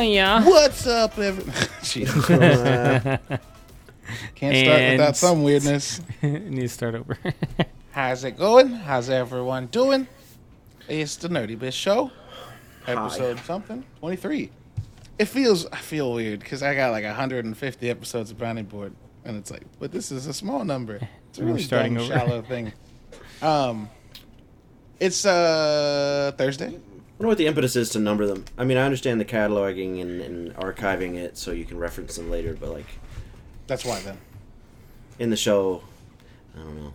Yeah. What's up, everyone? Jesus. Can't start And- without some weirdness. Need to start over. How's it going? How's everyone doing? It's the NerdyBits Show, episode something twenty three. It feels I feel weird because I got like 150 episodes of Brownie Board, and it's like, but this is a small number. It's a We're really starting dumb, over. shallow thing. Um, it's uh Thursday. I wonder what the impetus is to number them. I mean, I understand the cataloging and, and archiving it so you can reference them later, but like That's why then. in the show, I don't know.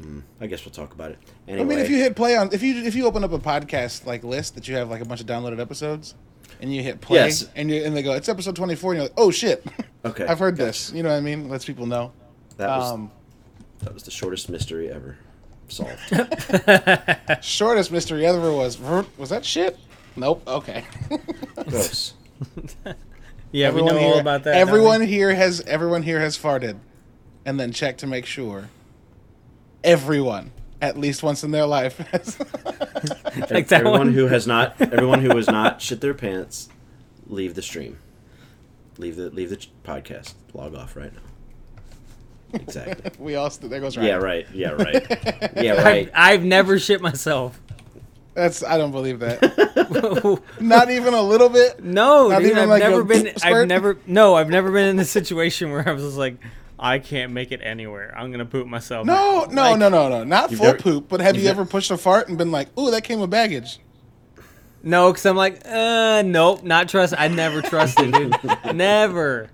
Hmm, I guess we'll talk about it. Anyway, I mean, if you hit play on if you if you open up a podcast like list that you have like a bunch of downloaded episodes, and you hit play, Yes. and you and they go, it's episode 24, and you're like, oh shit, okay, I've heard this. You know what I mean? Lets people know. that was Um, that was the shortest mystery ever solved. shortest mystery ever was was that shit? Nope. Okay. Gross. yeah, we know here, all about that. Everyone here has everyone here has farted, and then checked to make sure. Everyone, at least once in their life, has. Like everyone one? who has not, everyone who has not shit their pants, leave the stream. Leave the leave the podcast. Log off right now. Exactly. we all st- there goes right. Yeah, right. Yeah, right. Yeah, I've, right. I've never shit myself. That's I don't believe that. Not even a little bit. no, Not dude, even I've like never been. I've never. No, I've never been in a situation where I was just like, I can't make it anywhere. I'm gonna poop myself. No, no, Like, no, no, no. Not You've full never- poop, but have you've you ever pushed a fart and been like, "Ooh, that came with baggage"? No, because I'm like, uh, nope, not trust. I never trusted, dude. never.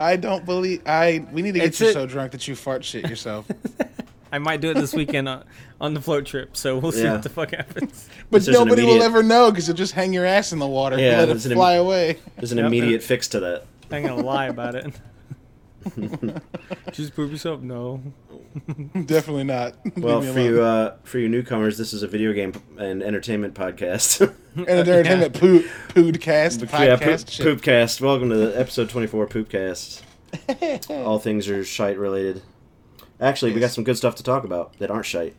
I don't believe. I. We need to get It's you a- so drunk that you fart shit yourself. I might do it this weekend on, on the float trip, so we'll see Yeah. what the fuck happens. But This is an nobody will ever know because you'll just hang your ass in the water and Yeah, let it there's an fly away. There's an Yep. immediate fix to that. I'm gonna lie about it. Just poop yourself? No. Definitely not. Well, for you, uh, for you newcomers, this is a video game and entertainment podcast. and an entertainment poo podcast yeah, poop, podcast. shit. Poopcast. Welcome to the episode 24 Poopcast. All things are shite related. Actually, we got some good stuff to talk about that aren't shite.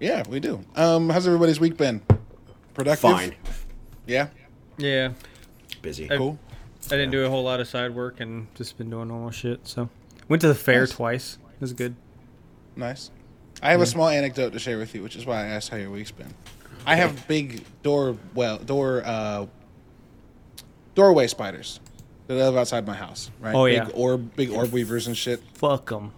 Yeah, we do. Um, how's everybody's week been? Productive. Fine. Yeah. Yeah, Busy. I- Cool. I didn't do a whole lot of side work and just been doing normal shit. So, went to the fair Nice. twice. It was good. Nice. I have a small anecdote to share with you, which is why I asked how your week's been. I have big door well door uh doorway spiders that live outside my house. Right. Oh, big yeah. Orb, big orb weavers and shit. Fuck them.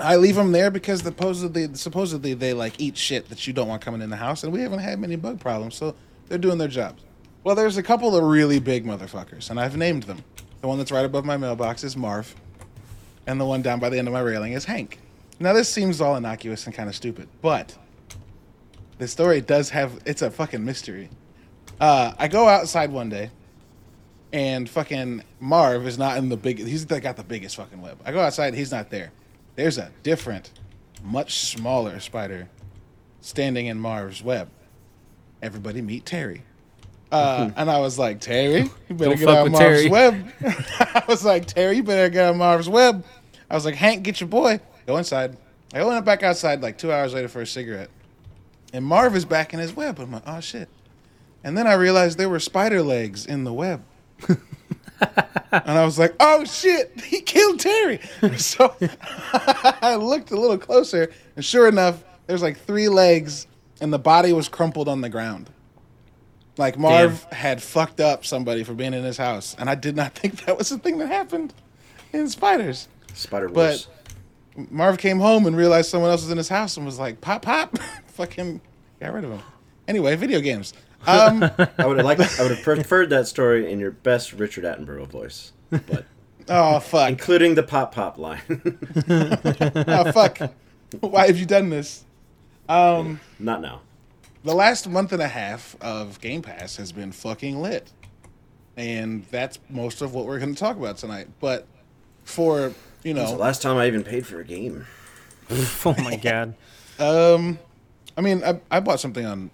I leave them there because supposedly supposedly they like eat shit that you don't want coming in the house, and we haven't had many bug problems, so they're doing their jobs. Well, there's a couple of really big motherfuckers, and I've named them. The one that's right above my mailbox is Marv, and the one down by the end of my railing is Hank. Now this seems all innocuous and kind of stupid, but the story does have it's a fucking mystery. Uh, I go outside one day, and fucking Marv is not in the big. He's got the biggest fucking web. I go outside, he's not there. There's a different, much smaller spider standing in Marv's web. Everybody meet Terry. Uh, and I was like, Terry, you better Don't get out of Marv's Terry. web. I was like, Terry, you better get out of Marv's web. I was like, Hank, get your boy. Go inside. I went back outside like two hours later for a cigarette. And Marv is back in his web. I'm like, oh shit. And then I realized there were spider legs in the web. and I was like, oh shit, he killed Terry. so I looked a little closer, and sure enough, there's like three legs, and the body was crumpled on the ground. Like Marv had fucked up somebody for being in his house, and I did not think that was the thing that happened in spiders. Spider But Marv came home and realized someone else was in his house and was like, "Pop, pop!" Fucking got rid of him. Anyway, video games. Um, I would have liked. I would have preferred that story in your best Richard Attenborough voice, but oh fuck! including the pop pop line. Oh fuck! Why have you done this? Um, Not now. The last month and a half of Game Pass has been fucking lit, and that's most of what we're going to talk about tonight. But for you know. It's the last time I even paid for a game. Oh my god. um, I mean, I, I bought something on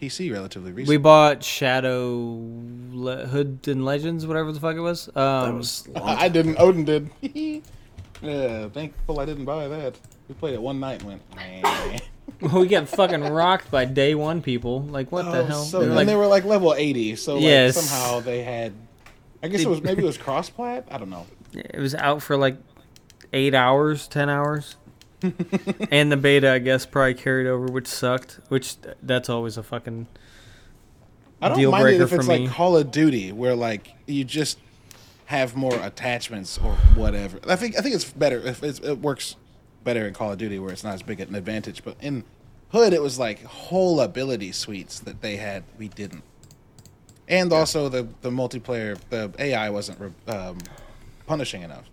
PC relatively recently. We bought Shadow Le- Hood and Legends, whatever the fuck it was. Um, That was. I didn't. Odin did. yeah, thankful I didn't buy that. We played it one night and went. Nah. we got fucking rocked by day one people. Like what the Oh, hell? So, They and like, they were like level 80, so like somehow they had. I guess it was maybe it was cross plat. I don't know. it was out for like eight hours, ten hours. and the beta, I guess, probably carried over, which sucked. Which that's always a fucking I don't Deal mind it breaker if for it's like Call of Duty, where like you just have more attachments or whatever. I think I think it's better if it's, it works better in Call of Duty, where it's not as big an advantage. But in Hood, it was like whole ability suites that they had we didn't, and also the the multiplayer the AI wasn't re- um, punishing enough.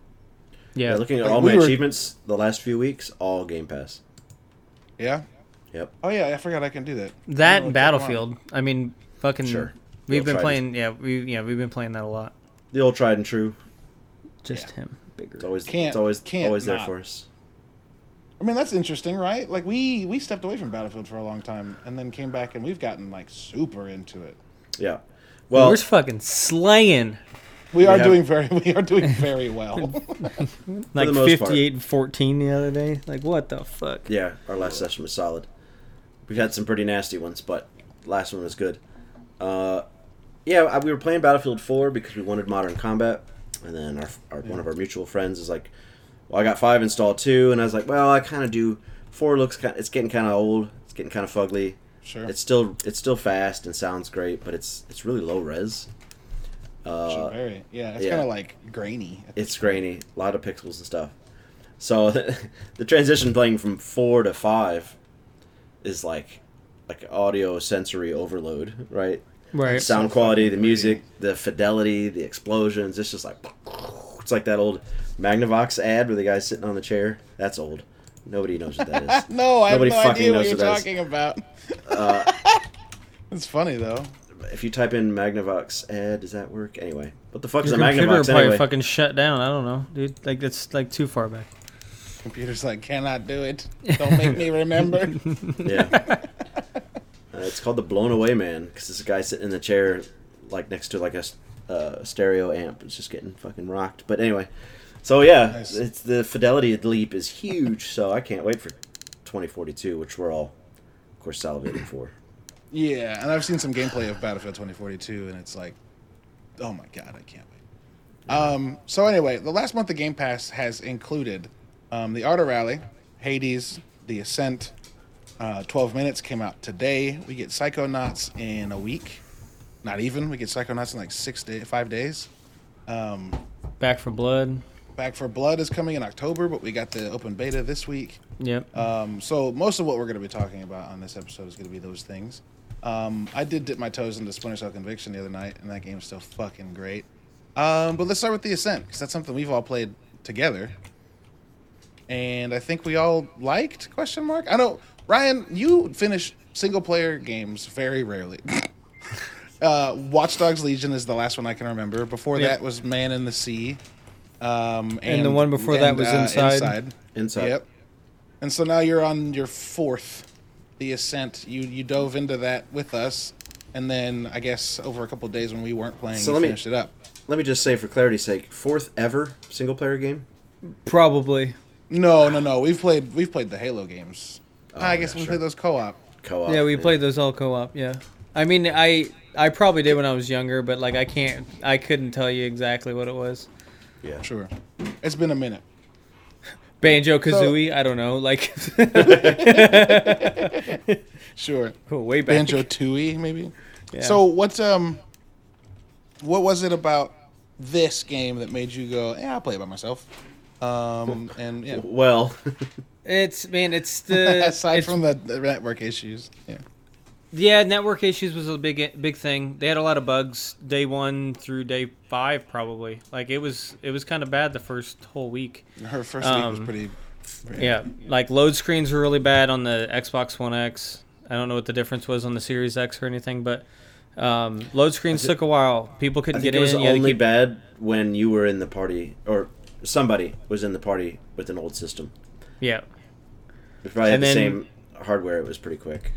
yeah. Yeah, looking at Like, all we my were- achievements the last few weeks, all Game Pass. Yeah. Yep. Oh yeah, I forgot I can do that. that and check 'em out. Battlefield. I mean, fucking. Sure. We've You'll been try playing. Yeah, we yeah we've been playing that a lot. The old tried and true. Just him, bigger. It's always Can't- it's always can't always there not. for us. I mean, that's interesting, right? Like we we stepped away from Battlefield for a long time, and then came back, and we've gotten like super into it. Yeah. Well, Well, we're fucking slaying. We are have- doing very we are doing very well. Like the most part. 58 and 14 the other day. Like what the fuck? yeah, our last session was solid. We've had some pretty nasty ones, but last one was good. Uh, yeah, we were playing Battlefield 4 because we wanted modern combat, and then our, our one of our mutual friends is like, "Well, I got five installed too," and I was like, "Well, I kind of do. Four looks kind. It's getting kind of old. It's getting kind of fugly. sure. It's still it's still fast and sounds great, but it's it's really low res. Sure, Uh, very. Yeah, it's yeah. kind of like grainy. it's grainy, a lot of pixels and stuff. So the transition playing from four to five is like like audio sensory overload, right? Right. Sound so quality, the music, the fidelity, the explosions. It's just like it's like that old Magnavox ad where the guy's sitting on the chair. That's old. Nobody knows what that is. no, I have no fucking idea what you're what that is. talking about. Uh, It's funny though. if you type in Magnavox ad, does that work? Anyway, what the fuck Your is a computer Magnavox probably anyway? fucking shut down. I don't know, dude. Like that's like too far back. Computer's like, cannot do it. Don't make me remember. Yeah. Uh, it's called the Blown Away Man because this guy sitting in the chair, like next to like a uh, stereo amp, is just getting fucking rocked. But anyway, so yeah, Nice. it's the fidelity of the leap is huge. So I can't wait for 2042, which we're all, of course, salivating for. yeah, and I've seen some gameplay of Battlefield 2042, and it's like, oh my god, I can't wait. Um. So anyway, the last month the Game Pass has included um, the Art of Rally, Hades, The Ascent. Uh, 12 minutes came out today. We get Psychonauts in a week. Not even. We get Psychonauts in like six day, five days. Um, Back 4 Blood. Back 4 Blood is coming in October, but we got the open beta this week. Yep. Um, so most of what we're going to be talking about on this episode is going to be those things. Um, I did dip my toes into Splinter Cell Conviction the other night, and that game's still fucking great. Um, but let's start with the Ascent because that's something we've all played together, and I think we all liked. Question mark. I know Ryan, you finish single player games very rarely. uh, Watch Dogs Legion is the last one I can remember. Before Yep. that was Man in the Sea. Um, And the one before that was Inside. Inside. Inside. Yep. And so now you're on your fourth, the ascent. You you dove into that with us, and then I guess over a couple of days when we weren't playing, So you let me- finished it up. Let me just say, for clarity's sake, fourth ever single player game. Probably. No, no, no. We've played we've played the Halo games. I Oh, guess yeah, we sure. played those co-op. Co-op. yeah, we played those all co-op. Yeah. I mean, I I probably did when I was younger, but like I can't, I couldn't tell you exactly what it was. Yeah. Sure. It's been a minute. Banjo Kazooie. I don't know. Like Sure. Oh, way back. Banjo Tooie, maybe. Yeah. So what's um, what was it about this game that made you go, yeah, I'll play it by myself? Um, and yeah. Well, It's man, it's the Aside it's- from the, the network issues, yeah. Yeah, network issues was a big big thing. They had a lot of bugs day one through day five, probably. Like it was it was kind of bad the first whole week. Her first week was Um, pretty. Yeah, like load screens were really bad on the Xbox One X. I don't know what the difference was on the Series X or anything, but um, load screens took a while. People I couldn't think get it was in. You had to only keep- bad when you were in the party, or somebody was in the party with an old system. yeah, If I had And the then- same hardware, it was pretty quick.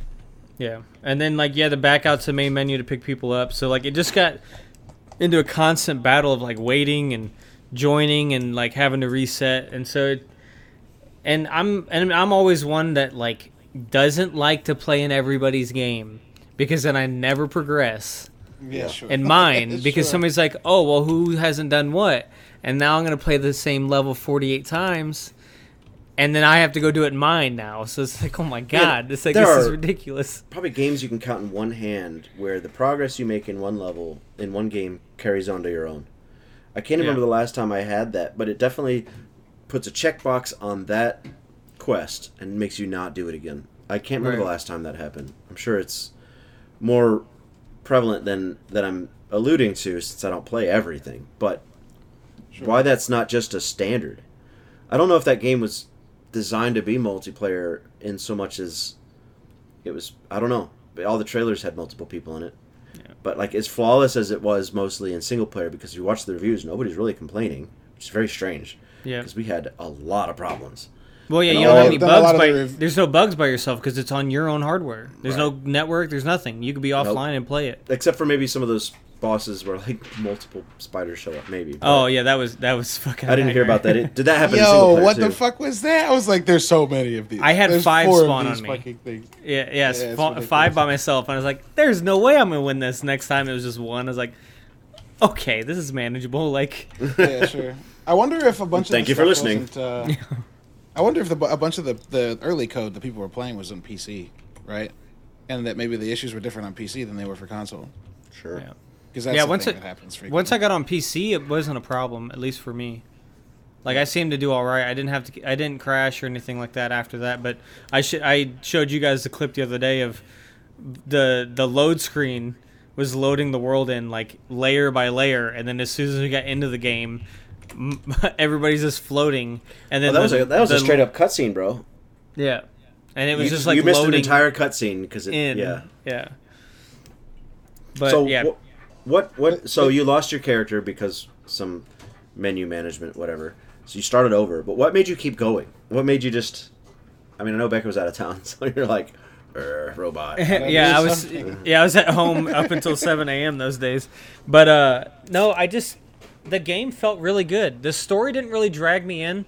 Yeah, and then like you had to back out to the main menu to pick people up. So like it just got into a constant battle of like waiting and joining and like having to reset. And so, it, and I'm and I'm always one that like doesn't like to play in everybody's game because then I never progress Yeah, sure. in mine because Sure. somebody's like, "Oh, well, who hasn't done what?" And now I'm gonna play the same level 48 times, and then I have to go do it in mine now. So it's like, oh my god, it's like this is ridiculous. Probably games you can count in one hand where the progress you make in one level in one game carries on to your own. I can't remember the last time I had that, but it definitely puts a checkbox on that quest and makes you not do it again. I can't remember the last time that happened. I'm sure it's more prevalent than that I'm alluding to since I don't play everything. But why that's not just a standard? I don't know if that game was designed to be multiplayer in so much as it was. I don't know. All the trailers had multiple people in it. Yeah. But like as flawless as it was mostly in single player, because you watch the reviews, nobody's really complaining, which is very strange. Yeah. Because we had a lot of problems. Well, yeah, And you don't have any done a lot bugs by. the There's no bugs by yourself because it's on your own hardware. There's no network. There's nothing. You could be offline and play it. Except for maybe some of those bosses where like multiple spiders show up. Maybe. Oh yeah, that was that was fucking. I didn't hear about that. It, did that happen? in single Yo, what too? the fuck was that? I was like, there's so many of these. I had There's five four of spawn these on me. fucking things. Yeah, yes, Yeah, it's five by myself, and I was like, "There's no way I'm gonna win this." Next time it was just one. I was like, "Okay, this is manageable." Like, Yeah, sure. I wonder if a bunch of Thank you for listening. Uh, I wonder if the, a bunch of the, the early code that people were playing was on PC, right? And that maybe the issues were different on PC than they were for console. Sure. yeah. Because that's Yeah, the once thing it- that happens frequently. Once I got on PC, it wasn't a problem, at least for me. Like I seemed to do all right. I didn't have to. I didn't crash or anything like that after that. But I sh- I showed you guys the clip the other day of the the load screen was loading the world in like layer by layer, and then as soon as we got into the game, m- everybody's just floating. And then Well, that was the- a, that was a straight up cutscene, bro. yeah, and it was you, just like you missed loading an entire cutscene because it. Yeah. yeah. But so yeah, what, what? What? So you lost your character because some menu management, whatever. So you started over. But what made you keep going? What made you just? I mean, I know Becca was out of town, so you're like, "Er, robot. yeah, I was something. yeah, I was at home up until 7 a.m. those days. But uh no, I just the game felt really good. The story didn't really drag me in.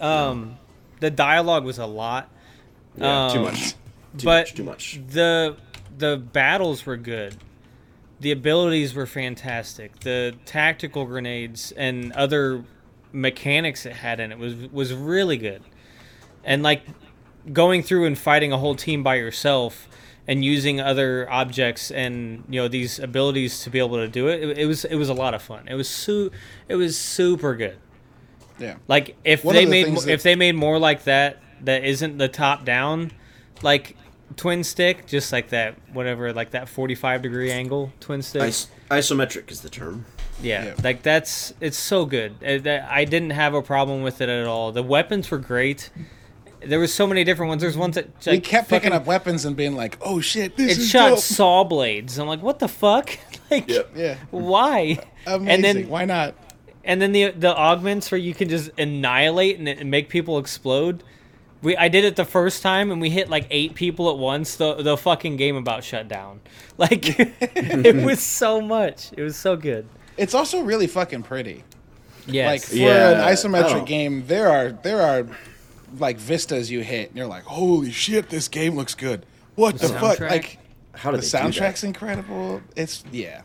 Um the dialogue was a lot. Yeah, too Um, much. Too but much. Too much. The the battles were good. The abilities were fantastic. The tactical grenades and other mechanics it had in it was was really good. And like going through and fighting a whole team by yourself and using other objects and you know these abilities to be able to do it, it, it was it was a lot of fun. It was su- it was super good. yeah. Like if One they the made that- if they made more like that that isn't the top down like twin stick just like that whatever like that 45 degree angle twin stick Is- isometric is the term. yeah, Yeah. like that's it's so good Uh, that I didn't have a problem with it at all the weapons were great there was so many different ones there's ones that we like, kept picking up weapons and being like, "Oh shit, this it is shot dope." saw blades i'm like what the fuck like Yep. Yeah, why amazing. and then Why not? and then the the augments where you can just annihilate and, and make people explode. We I did it the first time and we hit like eight people at once. The the fucking game about shut down. Like it was so much. It was so good. It's also really fucking pretty. Yes. Like for Yeah, an isometric don't- game, there are there are like vistas you hit, and you're like, "Holy shit, this game looks good." What the, fuck? Like How the did they do that? soundtrack's incredible. It's yeah,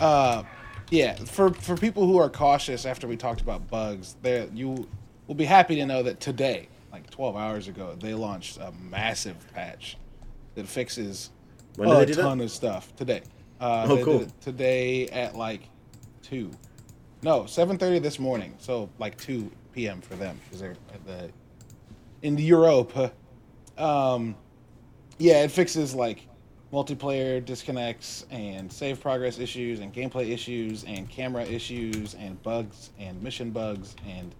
uh, yeah. For for people who are cautious after we talked about bugs, there you will be happy to know that today, like 12 hours ago, they launched a massive patch that fixes When a do that? ton of stuff today. Uh, Oh, cool. today at like two, no, 7:30 this morning. So like 2 p.m. for them because they're at the in Europe. Um, yeah, it fixes like multiplayer disconnects and save progress issues and gameplay issues and camera issues and bugs and mission bugs and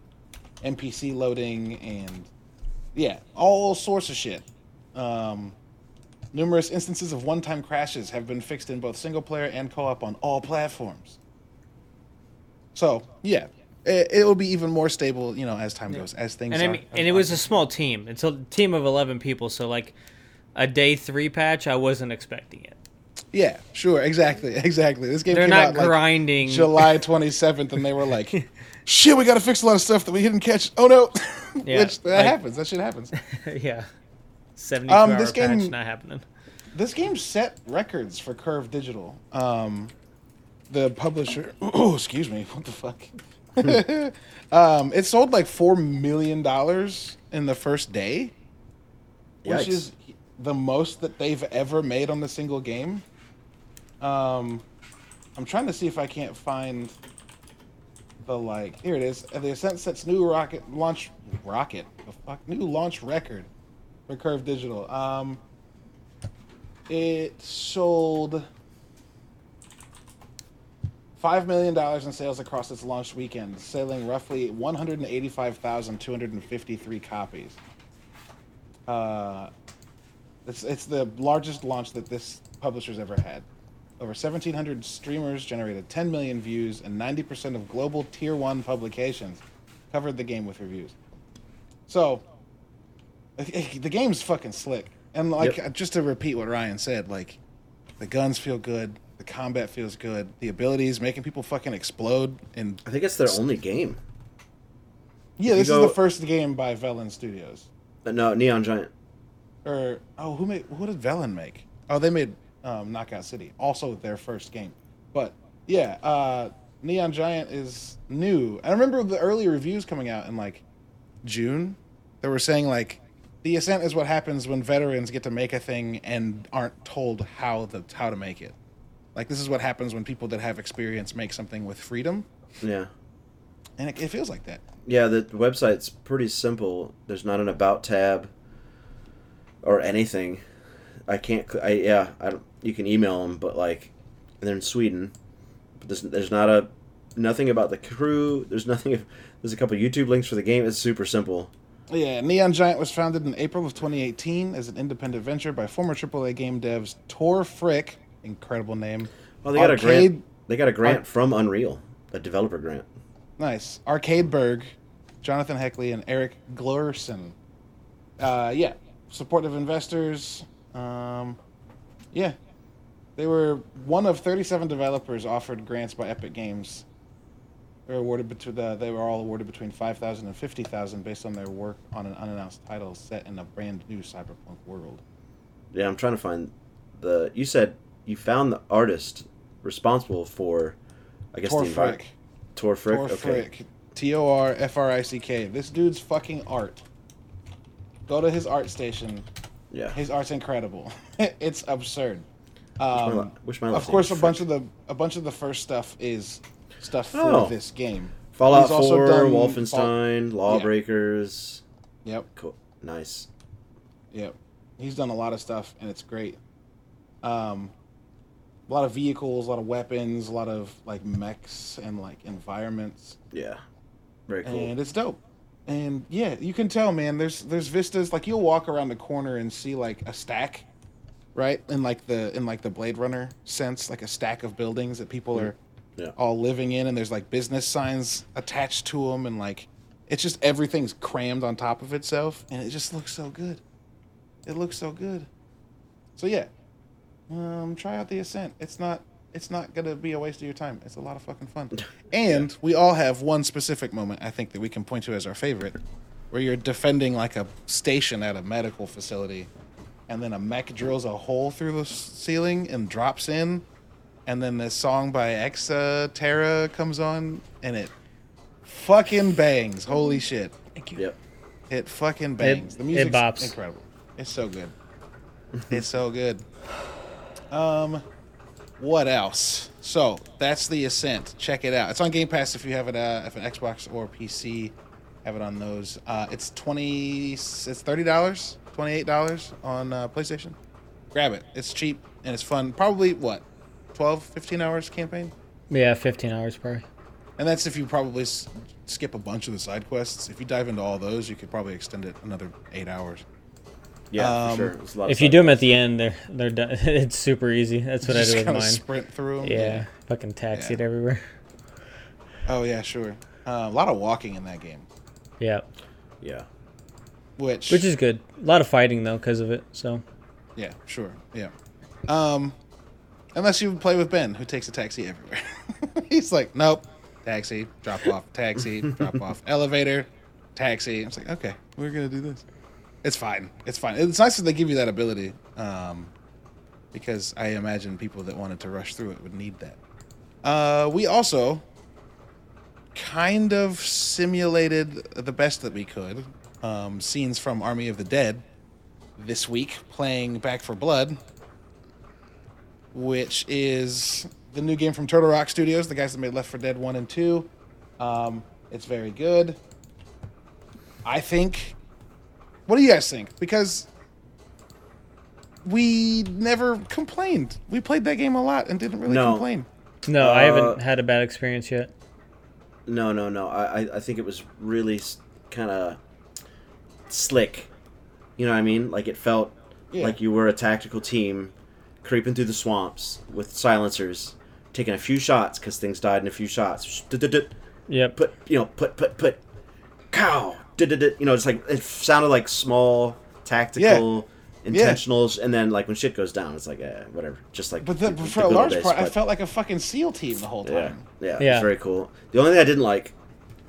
NPC loading and yeah, all sorts of shit. Um, numerous instances of one-time crashes have been fixed in both single player and co-op on all platforms. So yeah, it, it will be even more stable, you know, as time goes, as things. and I mean, and it was a small team. It's a team of eleven people. So like a day three patch, I wasn't expecting it. Yeah, sure, exactly, exactly. This game They're not out like grinding. July 27th, and they were like, "Shit, we got to fix a lot of stuff that we didn't catch." Oh no, Yeah, which that like- happens. That shit happens. yeah. Seventy-two Um, this game- patch not happening. This game set records for Curve Digital. Um, the publisher. Oh, excuse me. What the fuck? um, it sold like four million dollars in the first day, which is the most that they've ever made on a single game. Um, I'm trying to see if I can't find the like. Here it is. The Ascent sets new rocket launch rocket. The fuck new launch record for Curve Digital. Um, it sold five million dollars in sales across its launch weekend, selling roughly 185,253 copies. Uh, it's it's the largest launch that this publisher's ever had. Over 1,700 streamers generated 10 million views, and 90% of global tier one publications covered the game with reviews. So, the game's fucking slick. And like Yep. just to repeat what Ryan said, like the guns feel good, the combat feels good, the abilities making people fucking explode. And I think it's their only game. yeah, this go- is the first game by Velan Studios. Uh, no, Neon Giant. Or oh, who made what did Velan make? Oh, they made um, Knockout City, also their first game. But yeah, uh, Neon Giant is new. I remember the early reviews coming out in like June. They were saying like the ascent is what happens when veterans get to make a thing and aren't told how the how to make it. Like this is what happens when people that have experience make something with freedom, Yeah. and it, it feels like that. Yeah, the website's pretty simple. There's not an about tab or anything. I can't. I yeah. I don't, you can email them, but like, they're in Sweden. But there's there's not a nothing about the crew. There's nothing. There's a couple YouTube links for the game. It's super simple. Yeah, Neon Giant was founded in April of 2018 as an independent venture by former AAA game devs Tor Frick, incredible name. Oh, they got a grant. They got a grant Ar- from Unreal, a developer grant. Nice. Arcade Arcadeberg, Jonathan Heckley, and Eric Glurson. Uh, yeah, supportive investors. Um, yeah, they were one of 37 developers offered grants by Epic Games. They were awarded between the, they were all awarded between 5,000 and 50,000 based on their work on an unannounced title set in a brand new cyberpunk world. Yeah, I'm trying to find the. You said you found the artist responsible for, I guess Tor the Frick. Tor Frick. Tor okay. T O R F R I C K. This dude's fucking art. Go to his ArtStation. Yeah. His art's incredible. it's absurd. my Um, wish my of course, a was bunch of the a bunch of the first stuff is stuff for Oh. this game. Fallout He's 4, done Wolfenstein, Lawbreakers. Yep, Cool. Nice. yep. He's done a lot of stuff, and it's great. Um, a lot of vehicles, a lot of weapons, a lot of like mechs and like environments. Yeah. Very cool. and it's dope. And yeah, you can tell, man. There's there's vistas like you'll walk around the corner and see like a stack, right? In like the in like the Blade Runner sense, like a stack of buildings that people are Yeah. all living in, and there's like business signs attached to them, and like it's just everything's crammed on top of itself, and it just looks so good. It looks so good. So yeah, um, try out the Ascent. It's not it's not gonna be a waste of your time. It's a lot of fucking fun. And we all have one specific moment I think that we can point to as our favorite, where you're defending like a station at a medical facility, and then a mech drills a hole through the ceiling and drops in, and then this song by Exa Terra comes on, and it fucking bangs. Holy shit! Thank you. Yep. It fucking bangs. It- the it music's bops. incredible. It's so good. it's so good. Um, what else? So that's the Ascent. Check it out. It's on Game Pass if you have it. Uh, if an Xbox or PC, have it on those. Uh, it's twenty. It's thirty dollars. Twenty eight dollars on uh, PlayStation. Grab it. It's cheap and it's fun. Probably what, 12, 15 hours campaign. Yeah, 15 hours probably. And that's if you probably s- skip a bunch of the side quests. If you dive into all those, you could probably extend it another eight hours. Yeah, Um, for sure. It's a lot of If you do them at the end, they're they're done. It's super easy. That's what I do with kinda mine. sprint through 'em. Yeah, fucking taxi Yeah. everywhere. Oh yeah, sure. Uh, a lot of walking in that game, Yeah, Yeah. which which is good. A lot of fighting though because of it. So yeah, sure, yeah. Um, unless you play with Ben, who takes a taxi everywhere. He's like, nope, taxi, drop off, taxi, drop off, elevator, taxi. It's like, okay, we're gonna do this. It's fine. It's fine. It's nice that they give you that ability, um, because I imagine people that wanted to rush through it would need that. Uh, we also kind of simulated the best that we could. Um, scenes from Army of the Dead this week, playing Back 4 Blood, which is the new game from Turtle Rock Studios, the guys that made Left 4 Dead 1 and 2. Um, it's very good. I think. What do you guys think? Because we never complained. We played that game a lot and didn't really No. complain. No, I Uh, haven't had a bad experience yet. No, no, no. I, I- I think it was really kind of slick. You know what I mean? Like it felt Yeah. like you were a tactical team creeping through the swamps with silencers, taking a few shots because things died in a few shots. Yep. Put you know, put put put, cow. You know, just like it sounded like small tactical Yeah. intentionals, and then like when shit goes down, it's like eh, whatever. Just like But the, the- for the a large old days, part, I felt like a fucking SEAL team the whole yeah, time. yeah, Yeah. It's very cool. The only thing I didn't like,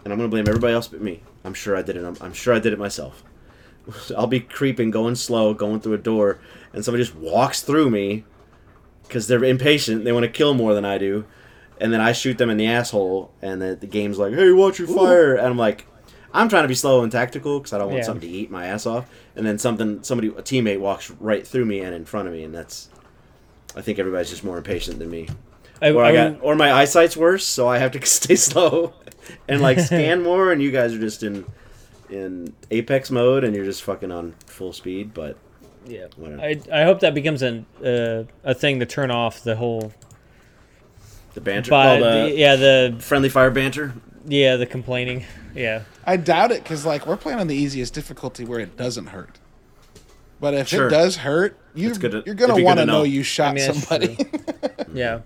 and I'm gonna blame everybody else but me. I'm sure I did it. I'm, I'm sure I did it myself. I'll be creeping, going slow, going through a door, and somebody just walks through me because they're impatient. They want to kill more than I do, and then I shoot them in the asshole, and the, the game's like, "Hey, watch your fire!" And I'm like, I'm trying to be slow and tactical because I don't want Yeah. something to eat my ass off. And then something, somebody, a teammate walks right through me and in front of me, and that's. I think everybody's just more impatient than me I, or I I got, or my eyesight's worse, so I have to stay slow and like scan more. And you guys are just in in apex mode, and you're just fucking on full speed. But yeah. whatever. I, I hope that becomes an uh, a thing to turn off the whole. the banter, oh, the yeah, the friendly fire banter. Yeah the complaining. Yeah. I doubt it because like we're playing on the easiest difficulty where it doesn't hurt. But if Sure. it does hurt, you to, you're gonna it'd be good want to to know know. you shot I mean, somebody. Yeah.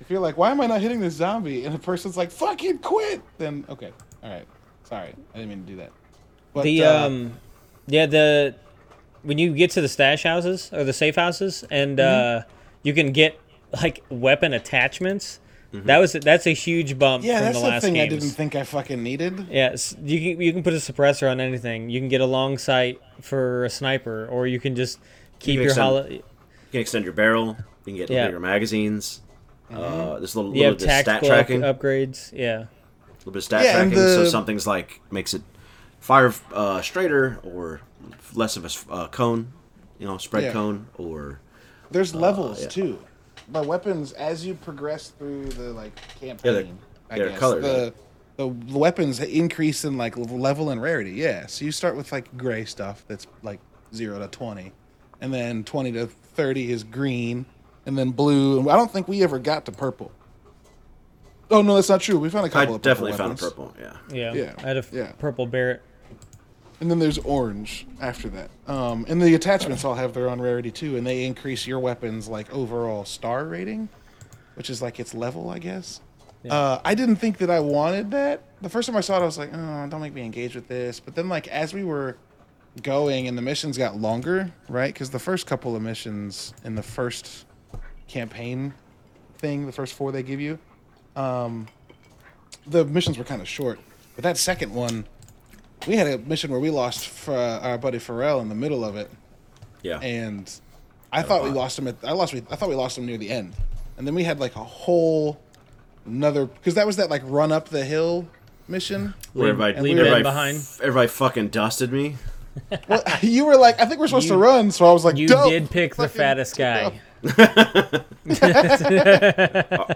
if you're like, why am I not hitting this zombie? And the person's like, fucking quit. Then okay, all right, sorry, I didn't mean to do that. But the uh, um yeah the when you get to the stash houses or the safe houses and Mm-hmm. uh you can get like weapon attachments that was that's a huge bump yeah, from that's the the last thing I didn't think I fucking needed. Yes, you can you can put a suppressor on anything. You can get a long sight for a sniper, or you can just keep can your extend- hollow. You can extend your barrel. You can get Yeah. bigger magazines. Uh, there's a little, You little bit of stat tracking. upgrades. Yeah, A little bit of stat Yeah, and tracking. So the- something's like makes it fire uh, straighter or less of a uh, cone. You know, spread Yeah. cone or There's levels yeah. too. My weapons, as you progress through the like campaign, Yeah, they're- I they're guess colored, the the weapons increase in like level and rarity. Yeah, so you start with like gray stuff that's like zero to twenty, and then twenty to thirty is green, and then blue. And I don't think we ever got to purple. Oh no, that's not true. We found a couple. of definitely purple found a weapons. purple. Yeah. yeah. Yeah, I had a f- yeah. purple Barrett. And then there's orange after that. Um, and the attachments all have their own rarity too, and they increase your weapon's like overall star rating, which is like its level, I guess. Yeah. Uh, I didn't think that I wanted that. The first time I saw it, I was like, "Oh, don't make me engage with this." But then, like as we were going and the missions got longer, right? Because the first couple of missions in the first campaign thing, the first four they give you, um, the missions were kind of short. But that second one, we had a mission where we lost for, uh, our buddy Pharrell in the middle of it, Yeah. and I thought we lost him at. I lost. I thought we lost him near the end, and then we had like a whole another because that was that like run up the hill mission. Where everybody, leave everybody, Ben behind. f- everybody fucking dusted me. Well, you were like, I think we're supposed You- to run, so I was like, You "Dope, did pick the fattest guy.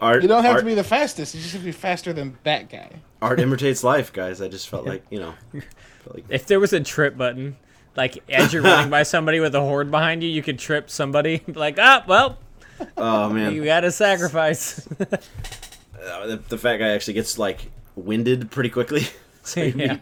Art, You don't have art, to be the fastest. You just have to be faster than that guy. art imitates life, guys. I just felt like you know, felt like If there was a trip button, like as you're running by somebody with a horde behind you, you could trip somebody. Like, ah, well, oh man, you got to sacrifice. Uh, the, the fat guy actually gets like winded pretty quickly. So Yeah.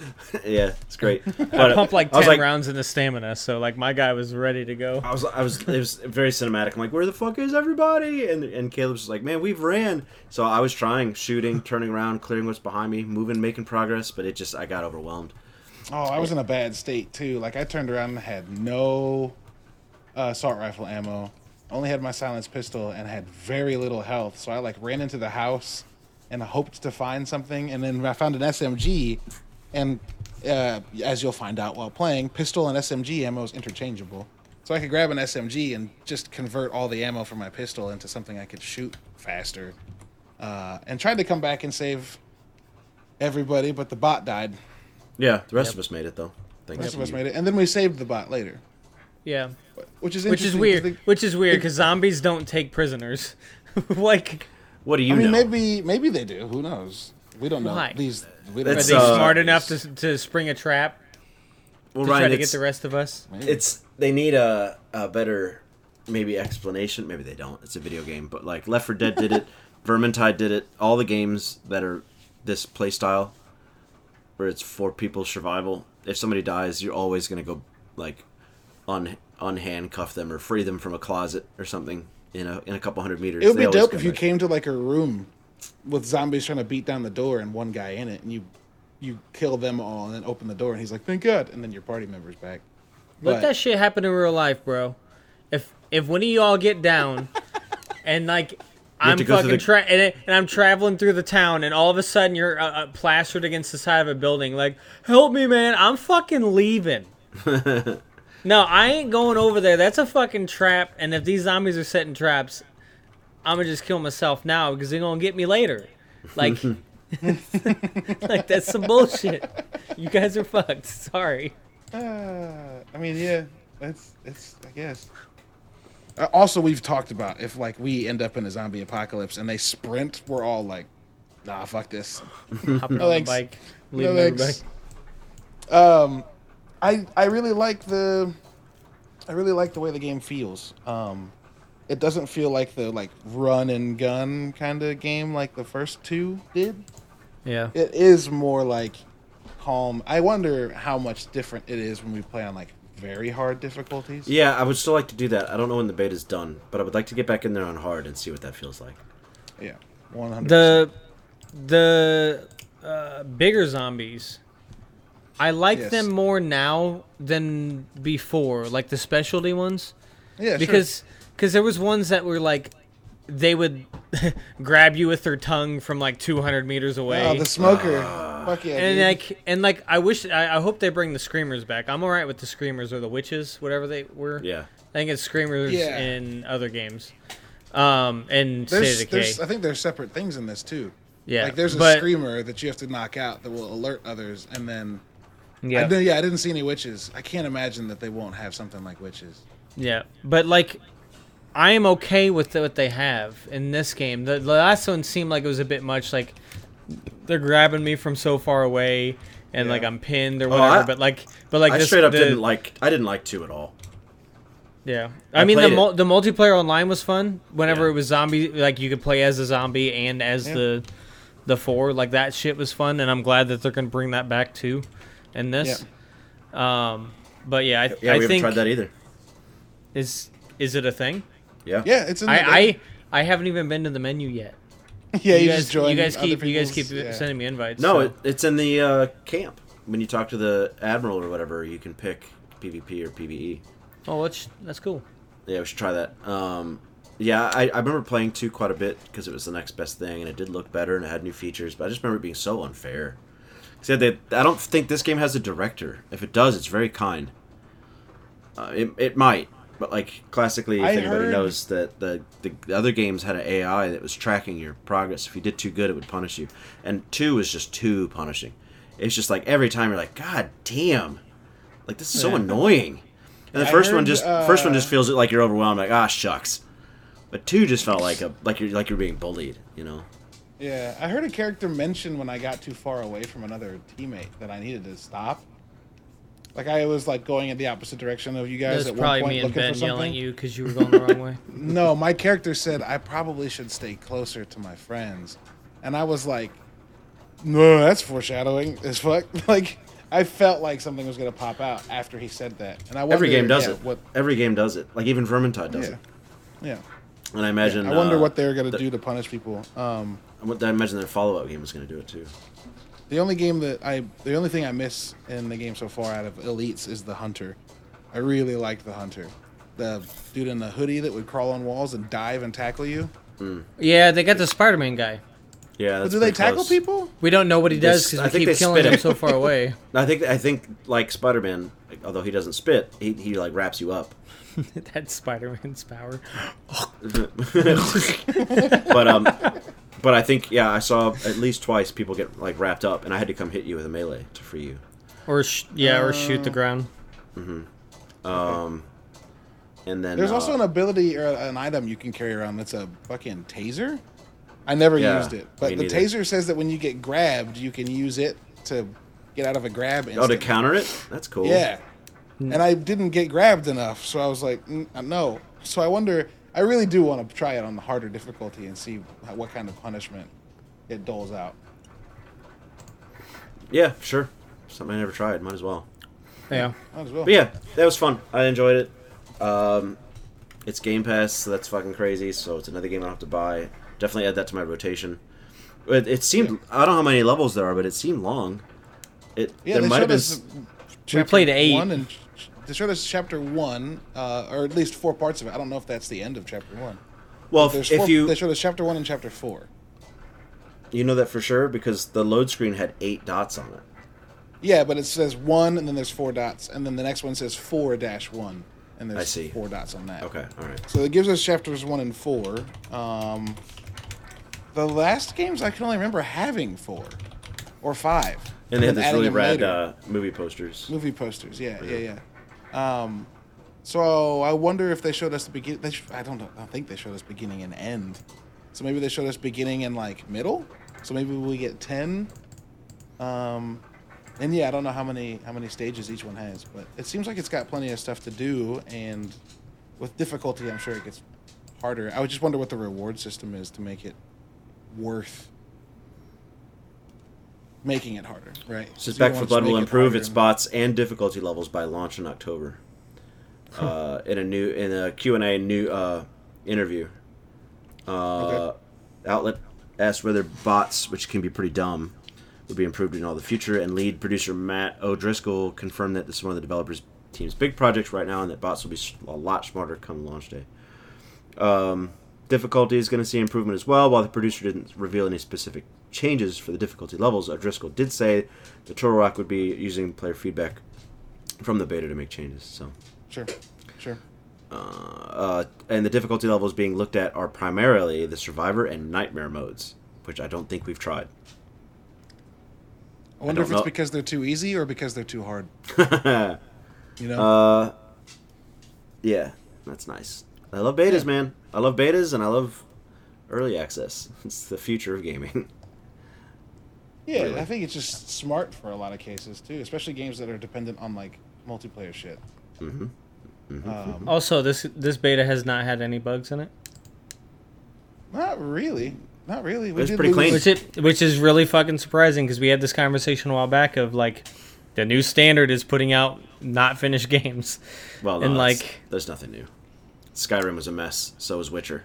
Need- yeah, it's great. But Pump like I was ten like, rounds into stamina, so like my guy was ready to go. I was, I was, it was very cinematic. I'm like, where the fuck is everybody? And and Caleb's just like, man, we've ran. So I was trying, shooting, turning around, clearing what's behind me, moving, making progress, but it just, I got overwhelmed. Oh, I was in a bad state too. Like I turned around and had no uh, assault rifle ammo. Only had my silenced pistol and had very little health. So I like ran into the house and hoped to find something. And then I found an SMG, and uh, as you'll find out while playing, pistol and SMG ammo is interchangeable. So I could grab an SMG and just convert all the ammo from my pistol into something I could shoot faster. Uh, and tried to come back and save everybody, but the bot died. Yeah, the rest Yep. of us made it though. The rest of us you. made it, and then we saved the bot later, Yeah. which is Which is weird. they- Which is weird because zombies don't take prisoners. like, What do you I mean, know? maybe maybe they do. Who knows? We don't know Why? these. We don't are It's, they know. uh, smart enough to, to spring a trap well, to Ryan, try to it's, get the rest of us? it's they need a a better maybe explanation. Maybe they don't. It's a video game, but like Left 4 Dead did it, Vermintide did it. All the games that are this play style, where it's for people's survival. If somebody dies, you're always gonna go like un unhandcuff them or free them from a closet or something in a in a couple hundred meters. It would They be always dope go if you there. came to like a room with zombies trying to beat down the door and one guy in it, and you you kill them all and then open the door, and he's like, "Thank God," and then your party member's back. Let But- that shit happen in real life, bro. If if one of you all get down and like I'm to go through fucking the- tra- and, it- and I'm traveling through the town and all of a sudden you're uh, uh, plastered against the side of a building like help me man I'm fucking leaving. no, I ain't going over there. That's a fucking trap and if these zombies are setting traps I'm going to just kill myself now because they're going to get me later. Like like that's some bullshit. You guys are fucked. Sorry. Uh, I mean, yeah, it's it's I guess. Uh, also, we've talked about if like we end up in a zombie apocalypse and they sprint, we're all like, "Nah, fuck this." Hopping on the thanks. bike. No Leaving everybody. Um, I I really like the, I really like the way the game feels. Um, it doesn't feel like the like run and gun kind of game like the first two did. Yeah. It is more like calm. I wonder how much different it is when we play on like very hard difficulties. Yeah, I would still like to do that. I don't know when the beta's done, but I would like to get back in there on hard and see what that feels like. Yeah, one hundred. The the uh, bigger zombies, I like Yes. them more now than before, like the specialty ones, Yeah, because because there was ones that were like they would grab you with their tongue from like 200 meters away. Oh, the smoker. Fuck yeah. and dude. like and like I wish I, I hope they bring the screamers back. I'm alright with the screamers or the witches, whatever they were. Yeah. I think it's screamers Yeah. in other games. Um, and State there's, of Decay. there's, I think there's separate things in this too. yeah, Like there's a but, screamer that you have to knock out that will alert others, and then Yeah, I yeah, I didn't see any witches. I can't imagine that they won't have something like witches. Yeah, but like, I am okay with what they have in this game. The, the last one seemed like it was a bit much. Like, they're grabbing me from so far away, and like I'm pinned or Oh, whatever. I- but like, but like I this, straight up the- didn't like. I didn't like two at all. Yeah, I, I mean the played mul- the multiplayer online was fun. Whenever Yeah. it was zombie, like you could play as a zombie and as Yeah. the the four. Like that shit was fun, and I'm glad that they're gonna bring that back too, in this. Um, but yeah, I, think Yeah, I we haven't think tried that either. is is it a thing? Yeah. Yeah, it's in the I, I I haven't even been to the menu yet. yeah, you, you, guys, just join. you guys keep you guys keep yeah. sending me invites. No, so- it, it's in the uh, camp. When you talk to the admiral or whatever, you can pick PvP or PvE. oh, that's that's cool. Yeah, we should try that. Um, yeah, I, I remember playing two quite a bit because it was the next best thing, and it did look better and it had new features. But I just remember it being so unfair. Said that I don't think this game has a director. If it does, it's very kind. Uh, it, it might, but like classically, if I anybody heard- knows that the, the the other games had an AI that was tracking your progress. If you did too good, it would punish you. And two is just too punishing. It's just like every time you're like, God damn, like this is so Yeah. annoying. And the I first one heard, just first one uh, just feels like you're overwhelmed, like ah shucks. But two just felt like a like you're like you're being bullied, you know. Yeah, I heard a character mention when I got too far away from another teammate that I needed to stop. Like I was like going in the opposite direction of you guys That's at probably one point me and looking Ben for yelling something. at you because you were going the wrong way. No, my character said I probably should stay closer to my friends, and I was like, "No, that's foreshadowing as fuck." Like I felt like something was gonna pop out after he said that, and I wonder, Every game does yeah, it. What? Every game does it. Like even Vermintide does Yeah, it. yeah. And I imagine. I wonder uh, what they're gonna the- do to punish people. Um, I imagine their follow-up game is going to do it too. The only game that I, the only thing I miss in the game so far out of elites is the hunter. I really liked the hunter, the dude in the hoodie that would crawl on walls and dive and tackle you. Yeah, they got the Spider-Man guy. Yeah, But do they pretty tackle close. people? We don't know what he does because we think keep killing him so far away. I think I think like Spider Man, although he doesn't spit, he, he like wraps you up. That's Spider Man's power. but um, but I think yeah, I saw at least twice people get like wrapped up, and I had to come hit you with a melee to free you. Or sh- yeah, or shoot Uh, the ground. Um, and then There's uh, also an ability or an item you can carry around that's a fucking taser. I never Yeah, used it, but the neither. taser says that when you get grabbed, you can use it to get out of a grab. oh to counter it. That's cool. Yeah. And I didn't get grabbed enough, so I was like, "Mm, uh, no. So I wonder. I really do want to try it on the harder difficulty and see how, what kind of punishment it doles out. yeah, sure. Something I never tried. Might as well. Yeah. Might as well. But yeah, that was fun. I enjoyed it. Um, it's Game Pass, so that's fucking crazy. So it's another game I will have to buy. Definitely add that to my rotation. It, it seemed I don't know how many levels there are, but it seemed long. It Yeah, there they might have been. us. s- played eight. One and they showed us chapter one, uh, or at least four parts of it. I don't know if that's the end of chapter one. Well, if four, you they showed us chapter one and chapter four. you know that for sure because the load screen had eight dots on it. Yeah, but it says one, and then there's four dots, and then the next one says four dash one, and there's I see. four dots on that. Okay, all right. So it gives us chapters one and four. Um, the last games I can only remember having four or five, And they had this really rad uh, movie posters. movie posters. Yeah, yeah, yeah. Um, so I wonder if they showed us the beginning. Sh- I don't know. I think they showed us beginning and end. So maybe they showed us beginning and like middle. So maybe we get ten. Um, and yeah, I don't know how many how many stages each one has, but it seems like it's got plenty of stuff to do. And with difficulty, I'm sure it gets harder. I would just wonder what the reward system is to make it worth making it harder, right? So Back 4 Blood will improve its bots and difficulty levels by launch in October. Uh, in a new in a Q and A new uh, interview, uh, Okay. outlet asked whether bots, which can be pretty dumb, would be improved in all the future. And lead producer Matt O'Driscoll confirmed that this is one of the developers team's big projects right now, and that bots will be a lot smarter come launch day. Um, difficulty is going to see improvement as well. While the producer didn't reveal any specific changes for the difficulty levels, O'Driscoll did say the Turtle Rock would be using player feedback from the beta to make changes. So, Sure, sure. uh, uh, and the difficulty levels being looked at are primarily the Survivor and Nightmare modes, which I don't think we've tried. I wonder don't if it's know. because they're too easy or because they're too hard. uh, You know, yeah, that's nice. I love betas, man. I love betas and I love early access. It's the future of gaming. yeah, really. I think it's just smart for a lot of cases too, especially games that are dependent on like multiplayer shit. hmm Um, Also, this this beta has not had any bugs in it, not really, not really. We It's pretty clean. which it which is really fucking surprising because we had this conversation a while back of like the new standard is putting out not finished games. Well, no, And, like- there's nothing new. Skyrim was a mess. So was Witcher.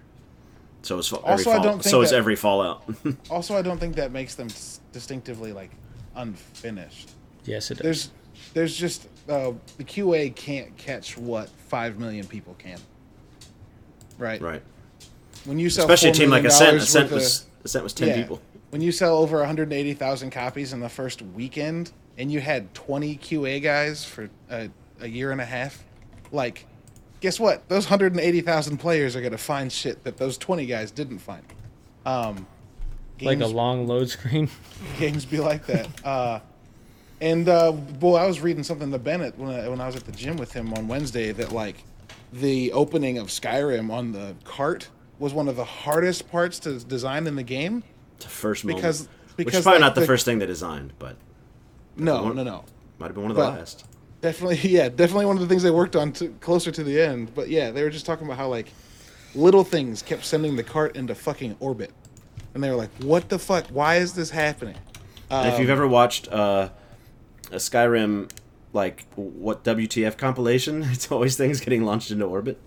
So is fa- every Also, I don't think so is every Fallout. Also, I don't think that makes them s- distinctively like unfinished. Yes, it does. There's, there's just uh, the QA can't catch what five million people can. Right. right. When you sell Especially a team like million Ascent. Ascent of- was Ascent was ten Yeah. people. When you sell over 180,000 copies in the first weekend and you had 20 QA guys for a, a year and a half, like, guess what? Those 180,000 players are going to find shit that those 20 guys didn't find. Um, like a long load screen. games be like that. Uh, and uh, boy, I was reading something to Bennett when I, when I was at the gym with him on Wednesday that like the opening of Skyrim on the cart was one of the hardest parts to design in the game. The first Because- moment. Which is probably like, not the, the- first thing they designed, but No, one- no, no. might have been one of the Well, last. Definitely, yeah, definitely one of the things they worked on to, closer to the end. But yeah, they were just talking about how like little things kept sending the cart into fucking orbit, and they were like, "What the fuck? Why is this happening?" And if you've Um, ever watched uh, a Skyrim, like what WTF compilation, it's always things getting launched into orbit.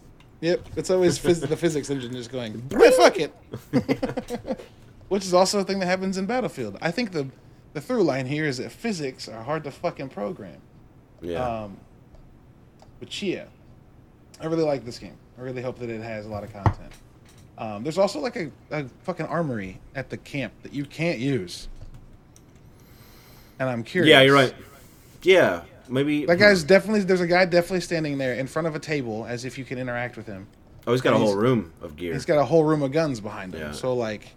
Yep, it's always phys- the physics engine just going, "Eh, fuck it. Which is also a thing that happens in Battlefield. I think the the through line here is that physics are hard to fucking program. Yeah. Um, but yeah, I really like this game. I really hope that it has a lot of content. Um, there's also like a, a fucking armory at the camp that you can't use. And I'm curious. Yeah, you're right. Yeah, maybe That guy's definitely there's a guy definitely standing there in front of a table as if you can interact with him. Oh, he's got a whole room of gear. He's got a whole room of guns behind him. Yeah. So like,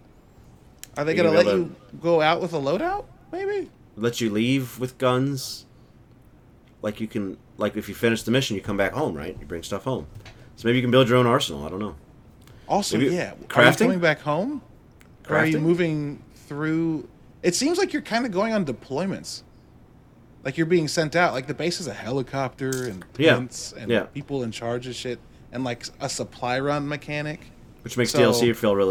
are they Are gonna gonna let you go out with a loadout? Maybe. Let you leave with guns. Like you can, like if you finish the mission, you come back home, right? You bring stuff home. So maybe you can build your own arsenal. I don't know. Also, Maybe- yeah. Are you crafting? coming back home? Or are you moving through? It seems like you're kind of going on deployments. Like you're being sent out. Like the base is a helicopter and Yeah. tents and Yeah. people in charge of shit and like a supply run mechanic. Which makes So- DLC feel real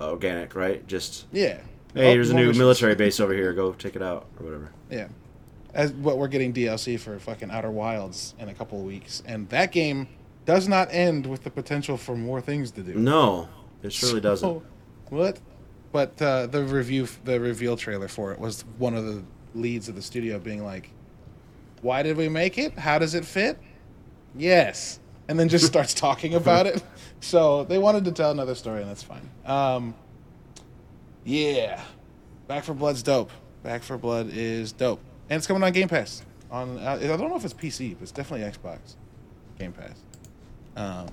uh, organic, right? Just Yeah. hey, Oh, here's a new military base over here. Go take it out or whatever. Yeah. As what we're getting DLC for fucking Outer Wilds in a couple of weeks, and that game does not end with the potential for more things to do. No, it surely doesn't. What? But uh, the review, the reveal trailer for it was one of the leads of the studio being like, "Why did we make it? How does it fit? Yes." And then just starts talking about it. So they wanted to tell another story, and that's fine. Um, yeah, Back 4 Blood's dope. Back 4 Blood is dope, and it's coming on Game Pass. On uh, I don't know if it's PC, but it's definitely Xbox Game Pass. Um,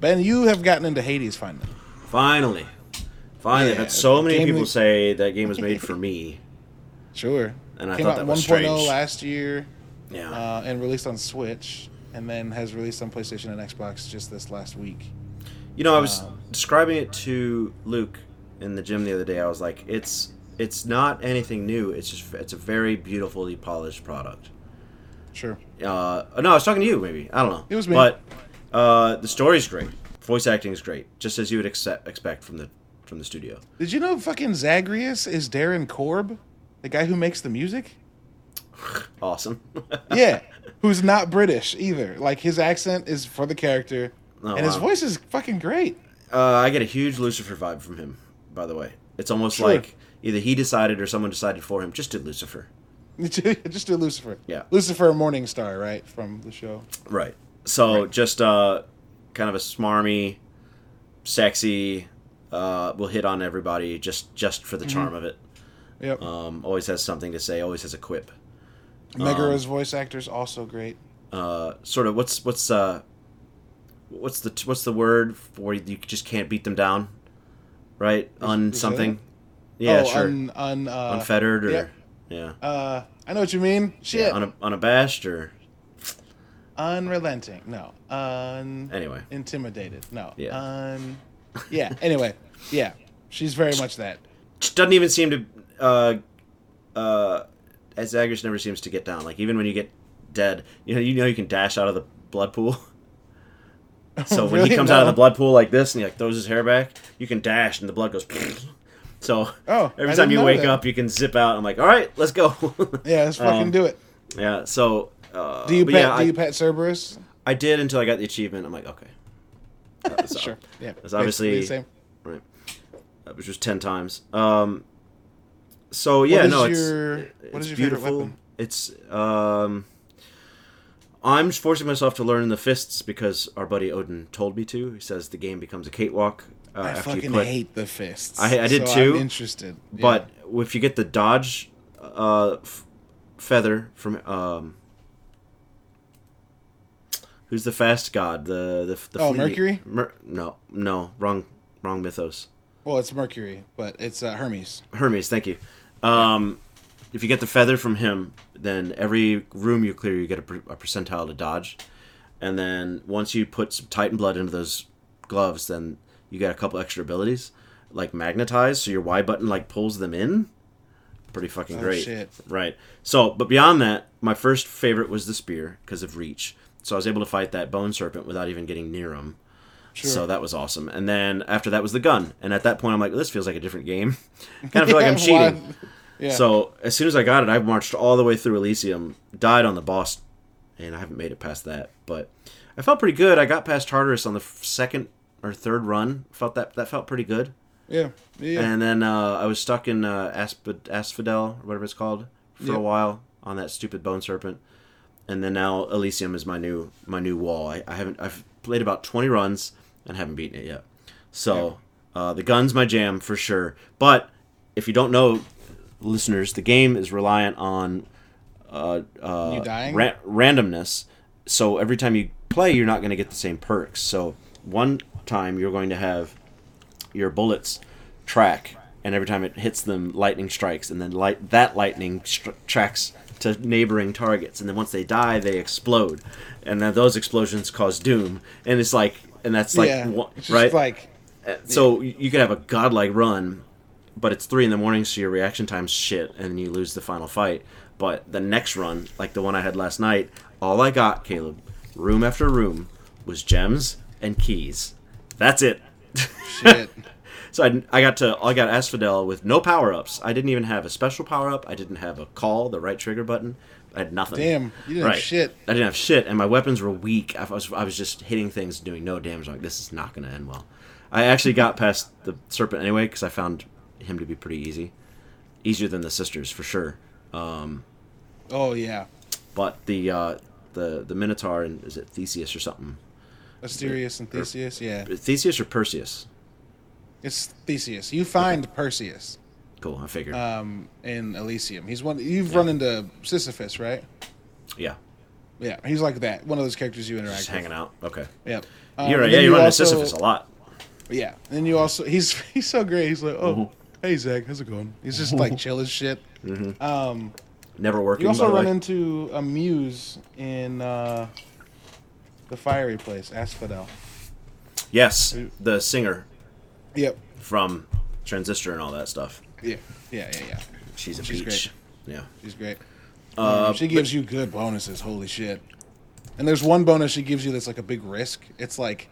ben, you have gotten into Hades finally. Finally, finally, Yeah, had so many people say that game was made for me. Sure. And I Came thought out that in was 1.0 strange. last year Yeah, uh, and released on Switch, and then has released on PlayStation and Xbox just this last week. you know, I was um, describing it to Luke in the gym the other day. I was like, it's it's not anything new. It's just it's a very beautifully polished product. Sure. Uh, no, I was talking to you. Maybe I don't know. It was me. But uh, the story's great. Voice acting is great, just as you would accept, expect from the from the studio. Did you know fucking Zagreus is Darren Korb, the guy who makes the music? Awesome. Yeah. Who's not British either. Like his accent is for the character, Oh, and his wow. voice is fucking great. Uh, I get a huge Lucifer vibe from him. By the way, it's almost Sure. like either he decided or someone decided for him. Just did Lucifer. just do Lucifer. Yeah. Lucifer Morningstar, right from the show. Right. So Right. just uh, kind of a smarmy, sexy. Uh, will hit on everybody just just for the Mm-hmm. charm of it. Yep. Um, always has something to say. Always has a quip. Megara's voice actor is also great. Uh, sort of what's what's uh, what's the what's the word for you just can't beat them down, right? Un is something. it? Yeah, oh, sure. Un, un, uh, Unfettered or yeah. Yeah. Uh, I know what you mean. Shit. Yeah, un, unabashed or Unrelenting. No. Un. anyway. Intimidated. No. Yeah. Un. Yeah. Anyway. Yeah. She's very much that. Doesn't even seem to. Uh, uh, as Zagreus never seems to get down. Like even when you get dead, you know, you know you can dash out of the blood pool. So when he Really? comes out of the blood pool like this and he like throws his hair back, you can dash and the blood goes. So Oh, every time you wake that. up, you can zip out. I'm like, all right, let's go. Yeah. Let's fucking Um, do it. yeah. So uh, Do you pet? yeah, do I, you pet Cerberus? I did until I got the achievement. I'm like, okay. Uh, so- Sure. Yeah. It's obviously- the same. Right. Uh, which was ten times. Um. So yeah, no, your- it's what it's is your favorite beautiful. weapon? It's um. I'm forcing myself to learn the fists because our buddy Odin told me to. He says the game becomes a cakewalk uh, I fucking hate the fists. I- I did so too, I'm interested. Yeah. But if you get the dodge, uh, f- feather from um. Who's the fast god? The the, the Oh, fleet- Mercury? Mer- no, no, wrong, wrong mythos. well, it's Mercury, but it's uh, Hermes. Hermes, thank you. Um, if you get the feather from him, then every room you clear, you get a, per- a percentile to dodge. And then once you put some Titan blood into those gloves, then you get a couple extra abilities, like magnetize, so your Y button like pulls them in. Pretty fucking Oh, great, shit. right? So, but beyond that, my first favorite was the spear because of reach. So I was able to fight that bone serpent without even getting near him. Sure. So that was awesome. And then after that was the gun. And at that point, I'm like, this feels like a different game. kind of feel like I'm cheating. Yeah. So as soon as I got it, I marched all the way through Elysium, died on the boss, and I haven't made it past that. But I felt pretty good. I got past Tartarus on the second or third run. Felt that that felt pretty good. yeah. Yeah. And then uh, I was stuck in uh, Asp- Asphodel, or whatever it's called, for Yep. a while on that stupid bone serpent. And then now Elysium is my new my new wall. I, I haven't I've played about twenty runs. and haven't beaten it yet. So uh, the gun's my jam for sure. But if you don't know, listeners, the game is reliant on uh, uh, ra- randomness. So every time you play, you're not going to get the same perks. So one time you're going to have your bullets track, and every time it hits them, lightning strikes, and then light that lightning str- tracks to neighboring targets, and then once they die, they explode, and then those explosions cause doom, and it's like, and that's like, yeah, one- right? like Uh, So you could have a godlike run, but it's three in the morning, so your reaction time's shit, and you lose the final fight. But the next run, like the one I had last night, all I got, Caleb, room after room, was gems and keys. That's it. shit. So I, I got to I got Asphodel with no power ups. I didn't even have a special power up. I didn't have a call, the right trigger button. I had nothing. Damn, you didn't have shit. I didn't have shit, and my weapons were weak. I was I was just hitting things, doing no damage. I'm like this is not going to end well. I actually got past the serpent anyway because I found him to be pretty easy, easier than the sisters for sure. Um, Oh yeah, but the uh, the the Minotaur and is it Theseus or something? Asterius and Theseus. Yeah, Theseus or Perseus? it's Theseus. You find Perseus Cool, I figured. um, in Elysium. He's one. You've run into Sisyphus, right? yeah, Yeah, he's like that. One of those characters you interact just with. hanging out. Okay. Yep. You're Um, right. then Yeah, you run into Sisyphus a lot. Yeah, and you also he's he's so great. He's like, oh, Mhm. hey Zach, how's it going? He's just like chill as shit. Mm-hmm. Um, Never working. you also run way. into a muse in uh, the fiery place, Asphodel. Yes, the singer Yep. from Transistor and all that stuff. Yeah. Yeah. Yeah. Yeah. She's a She's peach. Yeah. She's great. Uh, she gives you good bonuses. Holy shit! And there's one bonus she gives you that's like a big risk. It's like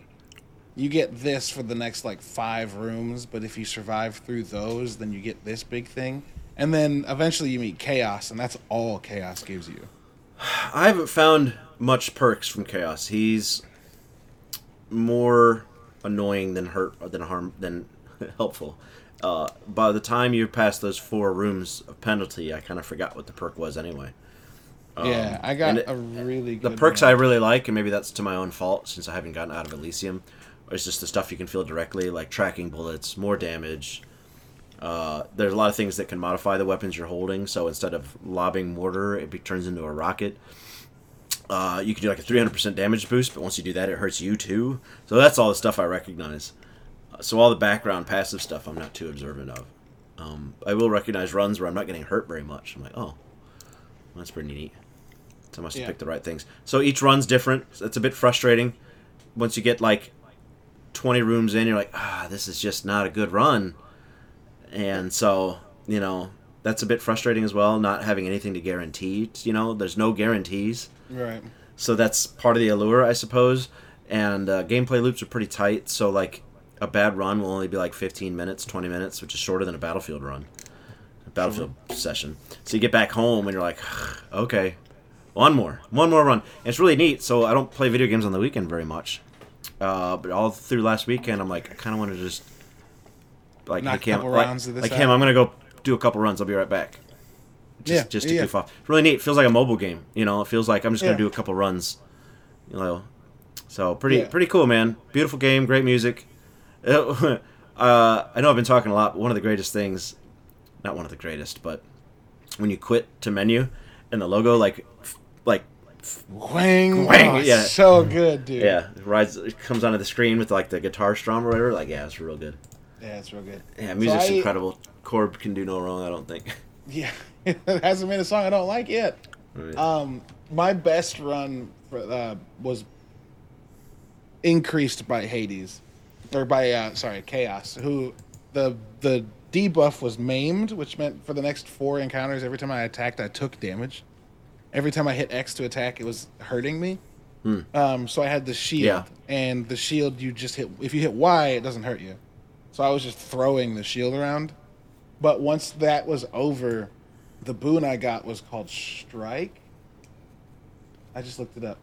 you get this for the next like five rooms, but if you survive through those, then you get this big thing. And then eventually you meet Chaos, and that's all Chaos gives you. I haven't found much perks from Chaos. He's more annoying than hurt than harm than helpful. Uh, by the time you pass those four rooms of penalty, I kind of forgot what the perk was anyway. yeah, I got Um, it- a really good The perks one. I really like, and maybe that's to my own fault since I haven't gotten out of Elysium, is just the stuff you can feel directly, like tracking bullets, more damage. Uh, there's a lot of things that can modify the weapons you're holding. So instead of lobbing mortar, it be, turns into a rocket. Uh, you can do like a 300% damage boost, but once you do that, it hurts you too. So that's all the stuff I recognize. Uh, so all the background passive stuff, I'm not too observant of. Um, I will recognize runs where I'm not getting hurt very much. I'm like, oh, that's pretty neat. So I must have Yeah. picked the right things. So each run's different. It's a bit frustrating. Once you get like 20 rooms in, you're like, ah, this is just not a good run. And so, you know, that's a bit frustrating as well, not having anything to guarantee. You know, there's no guarantees. Right. So that's part of the allure, I suppose. And uh, gameplay loops are pretty tight. So, like, a bad run will only be like 15 minutes, 20 minutes, which is shorter than a Battlefield run, a Battlefield session. So you get back home and you're like, okay, one more, one more run. And it's really neat. So I don't play video games on the weekend very much. Uh, but all through last weekend, I'm like, I kind of want to just like, Knock hey, Cam, like, rounds of this like. Cam, I'm gonna go do a couple runs. I'll be right back. Just, Yeah, just to yeah. goof off. Really neat. Feels like a mobile game. You know, it feels like I'm just gonna Yeah. do a couple runs. You know, so pretty pretty cool, man. Beautiful game, great music. uh, I know I've been talking a lot, but one of the greatest things, not one of the greatest, but when you quit to menu and the logo like like Wang, Wang, oh, yeah. so good, dude. yeah it rides it comes onto the screen with like the guitar strum or whatever. Like yeah, it's real good. yeah, it's real good. Yeah, music's I- incredible. Korb can do no wrong. I don't think. Yeah, it hasn't been a song I don't like yet. Right. Um, my best run for, uh, was increased by Hades, or by uh, sorry Chaos. Who the the debuff was maimed, which meant for the next four encounters, every time I attacked, I took damage. Every time I hit X to attack, it was hurting me. Hmm. Um, so I had the shield, Yeah. and the shield you just hit. If you hit Y, it doesn't hurt you. So I was just throwing the shield around. But once that was over, the boon I got was called Strike. I just looked it up.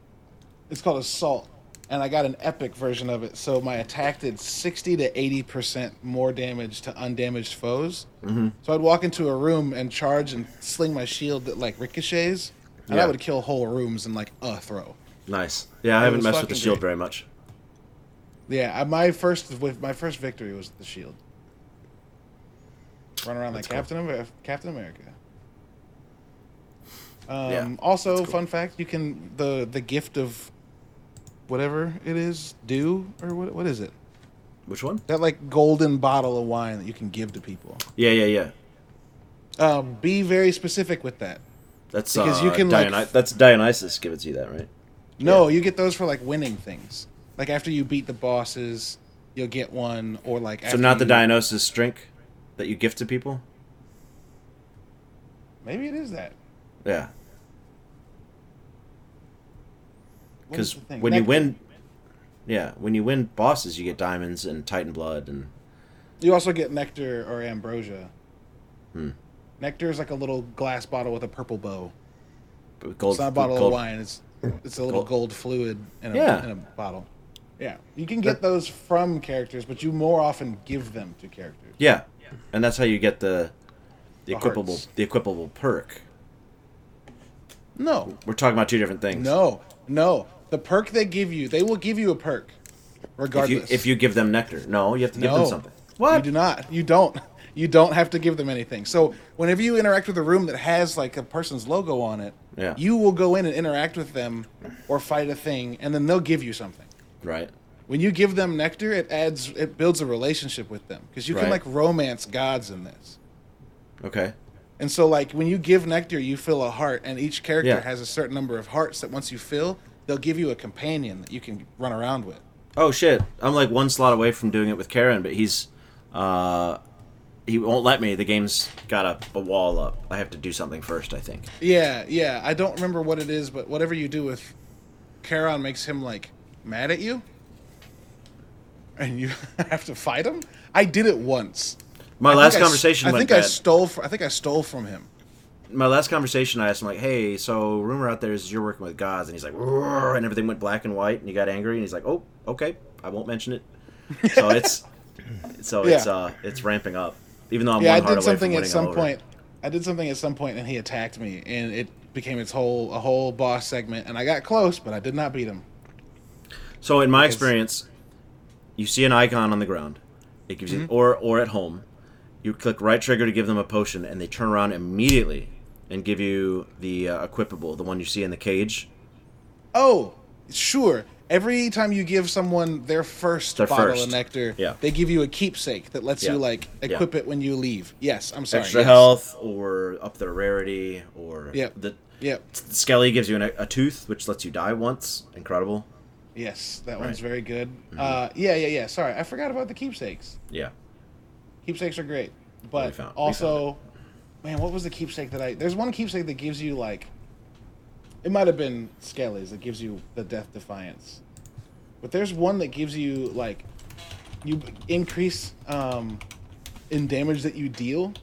It's called Assault. And I got an epic version of it. So my attack did 60 to 80% more damage to undamaged foes. Mhm. So I'd walk into a room and charge and sling my shield that like ricochets. And Yeah. I would kill whole rooms in like a throw. Nice. Yeah, I haven't messed with the shield great. very much. Yeah, my first with my first victory was the shield. Run around That's like Captain America. Captain America. Um, Yeah, also, cool. fun fact: you can the the gift of whatever it is, do or what what is it? Which one? That like golden bottle of wine that you can give to people. Yeah, yeah, yeah. Um, be very specific with that. That's Because uh, you can, like, that's Dionysus to you that right? No, you get those for like winning things. Like after you beat the bosses, you'll get one, or like So not the you- Dionysus drink that you gift to people. Maybe it is that. Yeah, because when you Nectar. win, yeah, when you win bosses, you get diamonds and Titan blood and You also get nectar or ambrosia. Hmm. Nectar is like a little glass bottle with a purple bow. gold. it's not a bottle gold- of wine. It's it's a little Gold. gold, fluid in a, Yeah. in a bottle. Yeah, you can get those from characters, but you more often give them to characters. Yeah, and that's how you get the the The equipable hearts. the equipable perk. No, We're talking about two different things. no, no. The perk they give you, they will give you a perk, if you regardless. if you give them nectar, no, you have to give them No. something. You do not. You don't. You don't have to give them anything. So whenever you interact with a room that has like a person's logo on it, Yeah. you will go in and interact with them or fight a thing, and then they'll give you something. Right. When you give them nectar, it adds, it builds a relationship with them because you can Right. like romance gods in this. Okay. And so like when you give nectar, you fill a heart, and each character Yeah. has a certain number of hearts that once you fill, they'll give you a companion that you can run around with. Oh shit! I'm like one slot away from doing it with Charon, but he's uh he won't let me. The game's got a, a wall up. I have to do something first. I think. Yeah, yeah. I don't remember what it is, but whatever you do with Charon makes him like mad at you, and you have to fight him. I did it once. My I last conversation I went think I stole. fr- I think I stole from him. My last conversation, I asked him like, "Hey, so rumor out there is you're working with gods," and he's like, "Roar," and everything went black and white, and he got angry, and he's like, "Oh, okay, I won't mention it." So it's so it's uh it's ramping up. Even though I'm yeah, I did something at some point. I did something at some point, and he attacked me, and it became its whole a whole boss segment, and I got close, but I did not beat him. So in my Because- experience, you see an icon on the ground. It gives Mm-hmm. you or or at home. You click right trigger to give them a potion, and they turn around immediately and give you the uh, equipable, the one you see in the cage. Oh, sure. Every time you give someone their first Their bottle first. of nectar, Yeah. they give you a keepsake that lets Yeah. you like Yeah. equip it when you leave. Yes, I'm sorry. Extra yes. health, or up their rarity, or Yep. the Yep. Skelly gives you an, a tooth, which lets you die once. Incredible. Yes, that one's Right. Mm-hmm. very good. Uh, yeah, yeah, yeah. Sorry, I forgot about the keepsakes. Yeah. Keepsakes are great, but found- also, man, what was the keepsake that I? There's one keepsake that gives you like, it might have been Skelly's that gives you the Death Defiance, but there's one that gives you like, you increase um, in damage that you deal,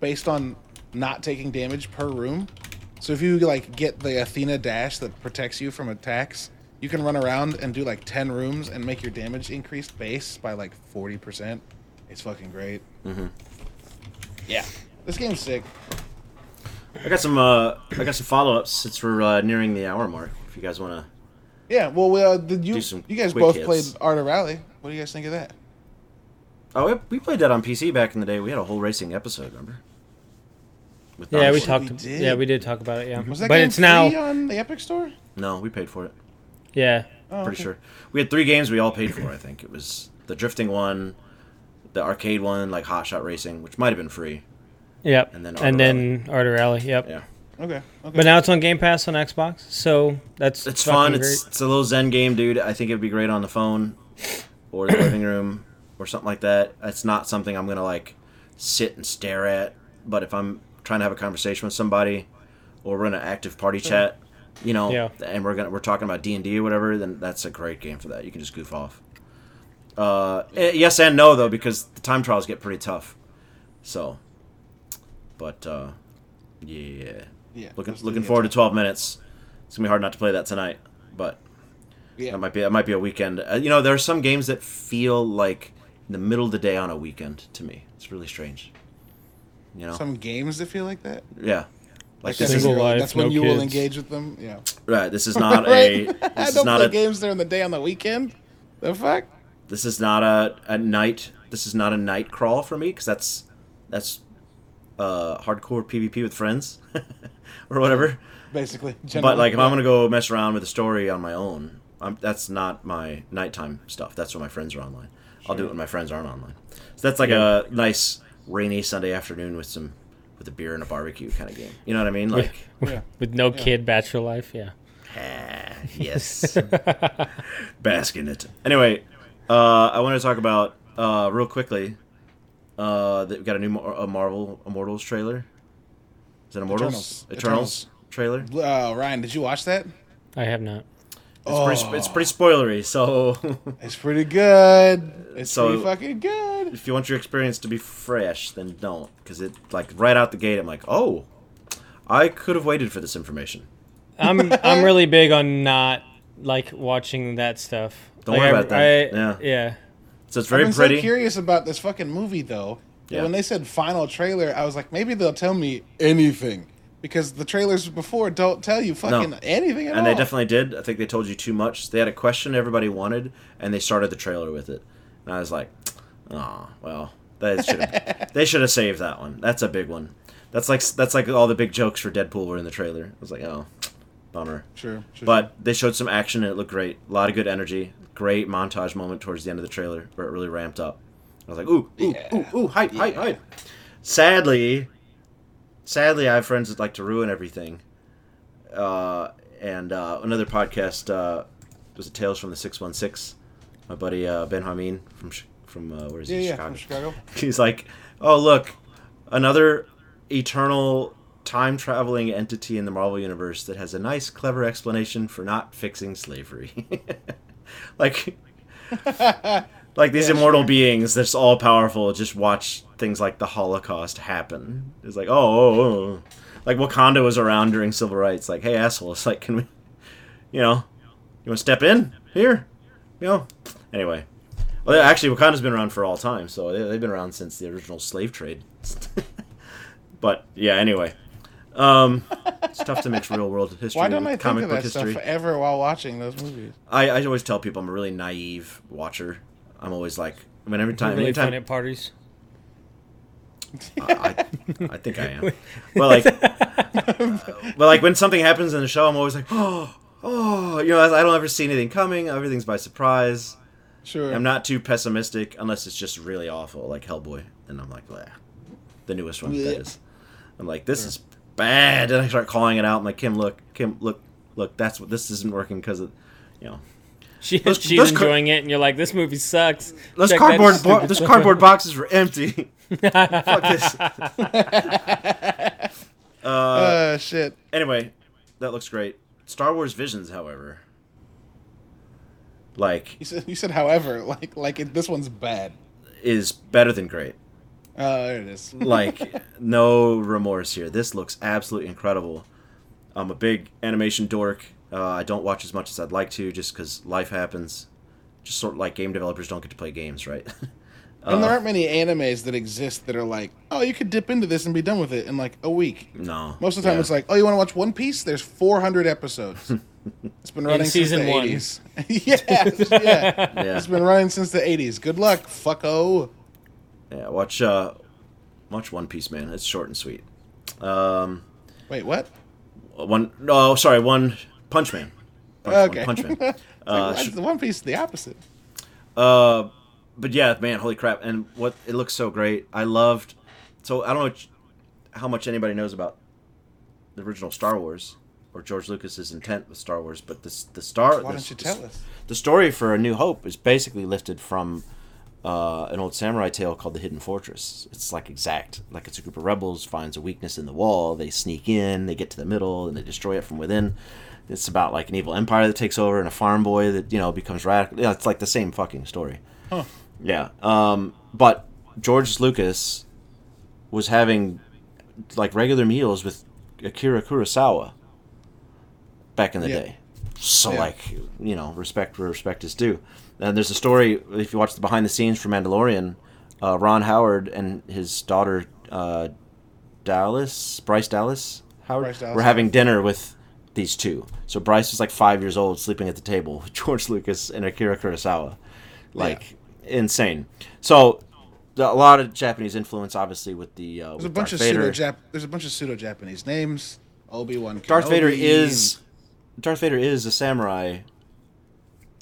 based on not taking damage per room. So if you like get the Athena dash that protects you from attacks, you can run around and do like ten rooms and make your damage increased base by like forty percent. It's fucking great. Mm-hmm. Yeah, this game's sick. I got some. Uh, I got some follow ups since we're uh, nearing the hour mark. If you guys want to. Yeah, well, we, uh, did you you guys both hits. played Art of Rally? What do you guys think of that? Oh, we, we played that on PC back in the day. We had a whole racing episode. Remember? With Yeah, we talked. we did. Yeah, we did talk about it. Yeah, Was that but game it's now. free on the Epic Store? No, we paid for it. Yeah, Oh, pretty okay. sure. We had three games we all paid for. I think it was the drifting one, the arcade one, like Hot Shot Racing, which might have been free. yep, And and then then, Art of Art of Rally. Yep. Yeah, Okay. Okay. But now it's on Game Pass on Xbox, so that's it's fucking fun. Great. It's it's a little Zen game, dude. I think it'd be great on the phone or the living room or something like that. It's not something I'm gonna like sit and stare at. But if I'm trying to have a conversation with somebody or we're in an active party chat, you know, Yeah. and we're gonna we're talking about D and D or whatever, then that's a great game for that. You can just goof off. Uh, eh, yes and no though, because the time trials get pretty tough. So, but uh, yeah, yeah. looking looking forward to 12 minutes. It's gonna be hard not to play that tonight, but Yeah. that might be that might be a weekend. Uh, you know, there are some games that feel like in the middle of the day on a weekend to me. It's really strange. You know, Some games that feel like that. yeah. Like that's this is Single when you're- life, That's when no you will engage with them. Yeah. right. This is not a. right. I This is don't not play a. games during the day on the weekend. The fuck? This is not a, a night. This is not a night crawl for me because that's that's uh, hardcore PvP with friends or whatever. Basically, But like, if I'm gonna go mess around with a story on my own, I'm, that's not my nighttime stuff. That's when my friends are online. I'll do it when my friends aren't online. So that's like a nice rainy Sunday afternoon with some with a beer and a barbecue kind of game. You know what I mean? Like, yeah. With no kid, bachelor life. Yeah. ah, yes, bask in it. Anyway, uh, I want to talk about uh, real quickly. Uh, that we got a new Mar- a Marvel Immortals trailer. Is it Immortals? Eternals. Eternals, trailer. Uh, Ryan, did you watch that? I have not. It's pretty, it's pretty spoilery, so It's pretty good. It's So- pretty fucking good. if you want your experience to be fresh, then don't, because it like right out the gate, I'm like, oh, I could have waited for this information. I'm I'm really big on not like watching that stuff. Don't Like, worry I- about that. I- Yeah. Yeah. So it's I've very been pretty. so curious about this fucking movie though. Yeah. When they said final trailer, I was like, maybe they'll tell me anything because the trailers before don't tell you fucking anything at all. and all. they definitely did. I think they told you too much. They had a question everybody wanted, and they started the trailer with it. And I was like, oh, well, they should have they should have saved that one. That's a big one. That's like that's like all the big jokes for Deadpool were in the trailer. I was like, oh, bummer. Sure, sure. But they showed some action and it looked great. A lot of good energy. Great montage moment towards the end of the trailer where it really ramped up. I was like, ooh, ooh, Yeah. ooh, ooh, hype, hype, hype. Sadly, sadly, I have friends that like to ruin everything. Uh, and uh, another podcast uh, was it Tales from the Six One Six. My buddy uh, Ben Hameen from from uh, where is he? yeah, Chicago. from Chicago. He's like, oh look, another eternal time traveling entity in the Marvel universe that has a nice, clever explanation for not fixing slavery. like, like these Yeah, immortal sure. beings that's all powerful just watch things like the Holocaust happen. It's like, oh, oh, oh. like Wakanda was around during civil rights. Like, hey, assholes, like, can we, you know, you want to step in here? You know. Anyway, well, actually, Wakanda's been around for all time, so they, they've been around since the original slave trade. but yeah, anyway, um, it's tough to mix real world history Why don't I with think comic of book that history. stuff ever while watching those movies? I, I always tell people I'm a really naive watcher. I'm always like, I mean, every time, really fun anytime, at parties. I, I think I am. But like, but like when something happens in the show, I'm always like, oh, oh, you know, I don't ever see anything coming. Everything's by surprise. Sure. I'm not too pessimistic unless it's just really awful, like Hellboy. And I'm like, Bleh. the newest one, that Bleh. is. I'm like, this is bad. And I start calling it out. I'm like, Kim, look, Kim, look, look. That's what this isn't working because of, you know, She, Those- she's those car- enjoying it, and you're like, "This movie sucks." those Check cardboard, bo- those cardboard boxes were empty. Fuck this. uh, uh, shit. anyway, that looks great. Star Wars Visions, however, like, You said, you said, however, like, like it, this one's bad. is better than great. Oh, there it is. like no remorse here. This looks absolutely incredible. I'm a big animation dork. Uh, I don't watch as much as I'd like to, just because life happens. Just sort of like game developers don't get to play games, right? and there Uh, aren't many animes that exist that are like, oh, you could dip into this and be done with it in like a week. no. Most of the time, Yeah. it's like, oh, you want to watch One Piece? There's 400 episodes. It's been running season since the one. 80s. yeah, yeah. yeah, It's been running since the 80s. Good luck, fucko. Yeah. Watch, uh, watch One Piece, man. It's short and sweet. Um, Wait, what? one. No, sorry, one Punch Man. Punch, Okay. One Punch Man. It's Uh, like, sh- the One Piece is the opposite? Uh, but yeah, man, holy crap! And what it looks so great. I loved. So I don't know how much anybody knows about the original Star Wars or George Lucas's intent with Star Wars, but this the star. Why this- don't you tell us? The story for A New Hope is basically lifted from uh, an old samurai tale called The Hidden Fortress. It's like exact. Like it's a group of rebels finds a weakness in the wall. They sneak in. They get to the middle and they destroy it from within. It's about like an evil empire that takes over and a farm boy that you know becomes radical. It's like the same fucking story. Huh. Yeah. Um, but George Lucas was having like regular meals with Akira Kurosawa back in the Yeah. day. So Yeah. like you know, respect where respect is due. And there's a story if you watch the behind the scenes for Mandalorian, uh, Ron Howard and his daughter uh, Dallas, Bryce Dallas Howard, Bryce Dallas were having dinner with these two. So Bryce was like five years old, sleeping at the table with George Lucas and Akira Kurosawa. like insane. So the, a lot of Japanese influence, obviously, with the uh, There's a bunch Darth of Vader. pseudo There's a bunch of pseudo Japanese names. Obi Wan. Darth Vader is Darth Vader is a samurai.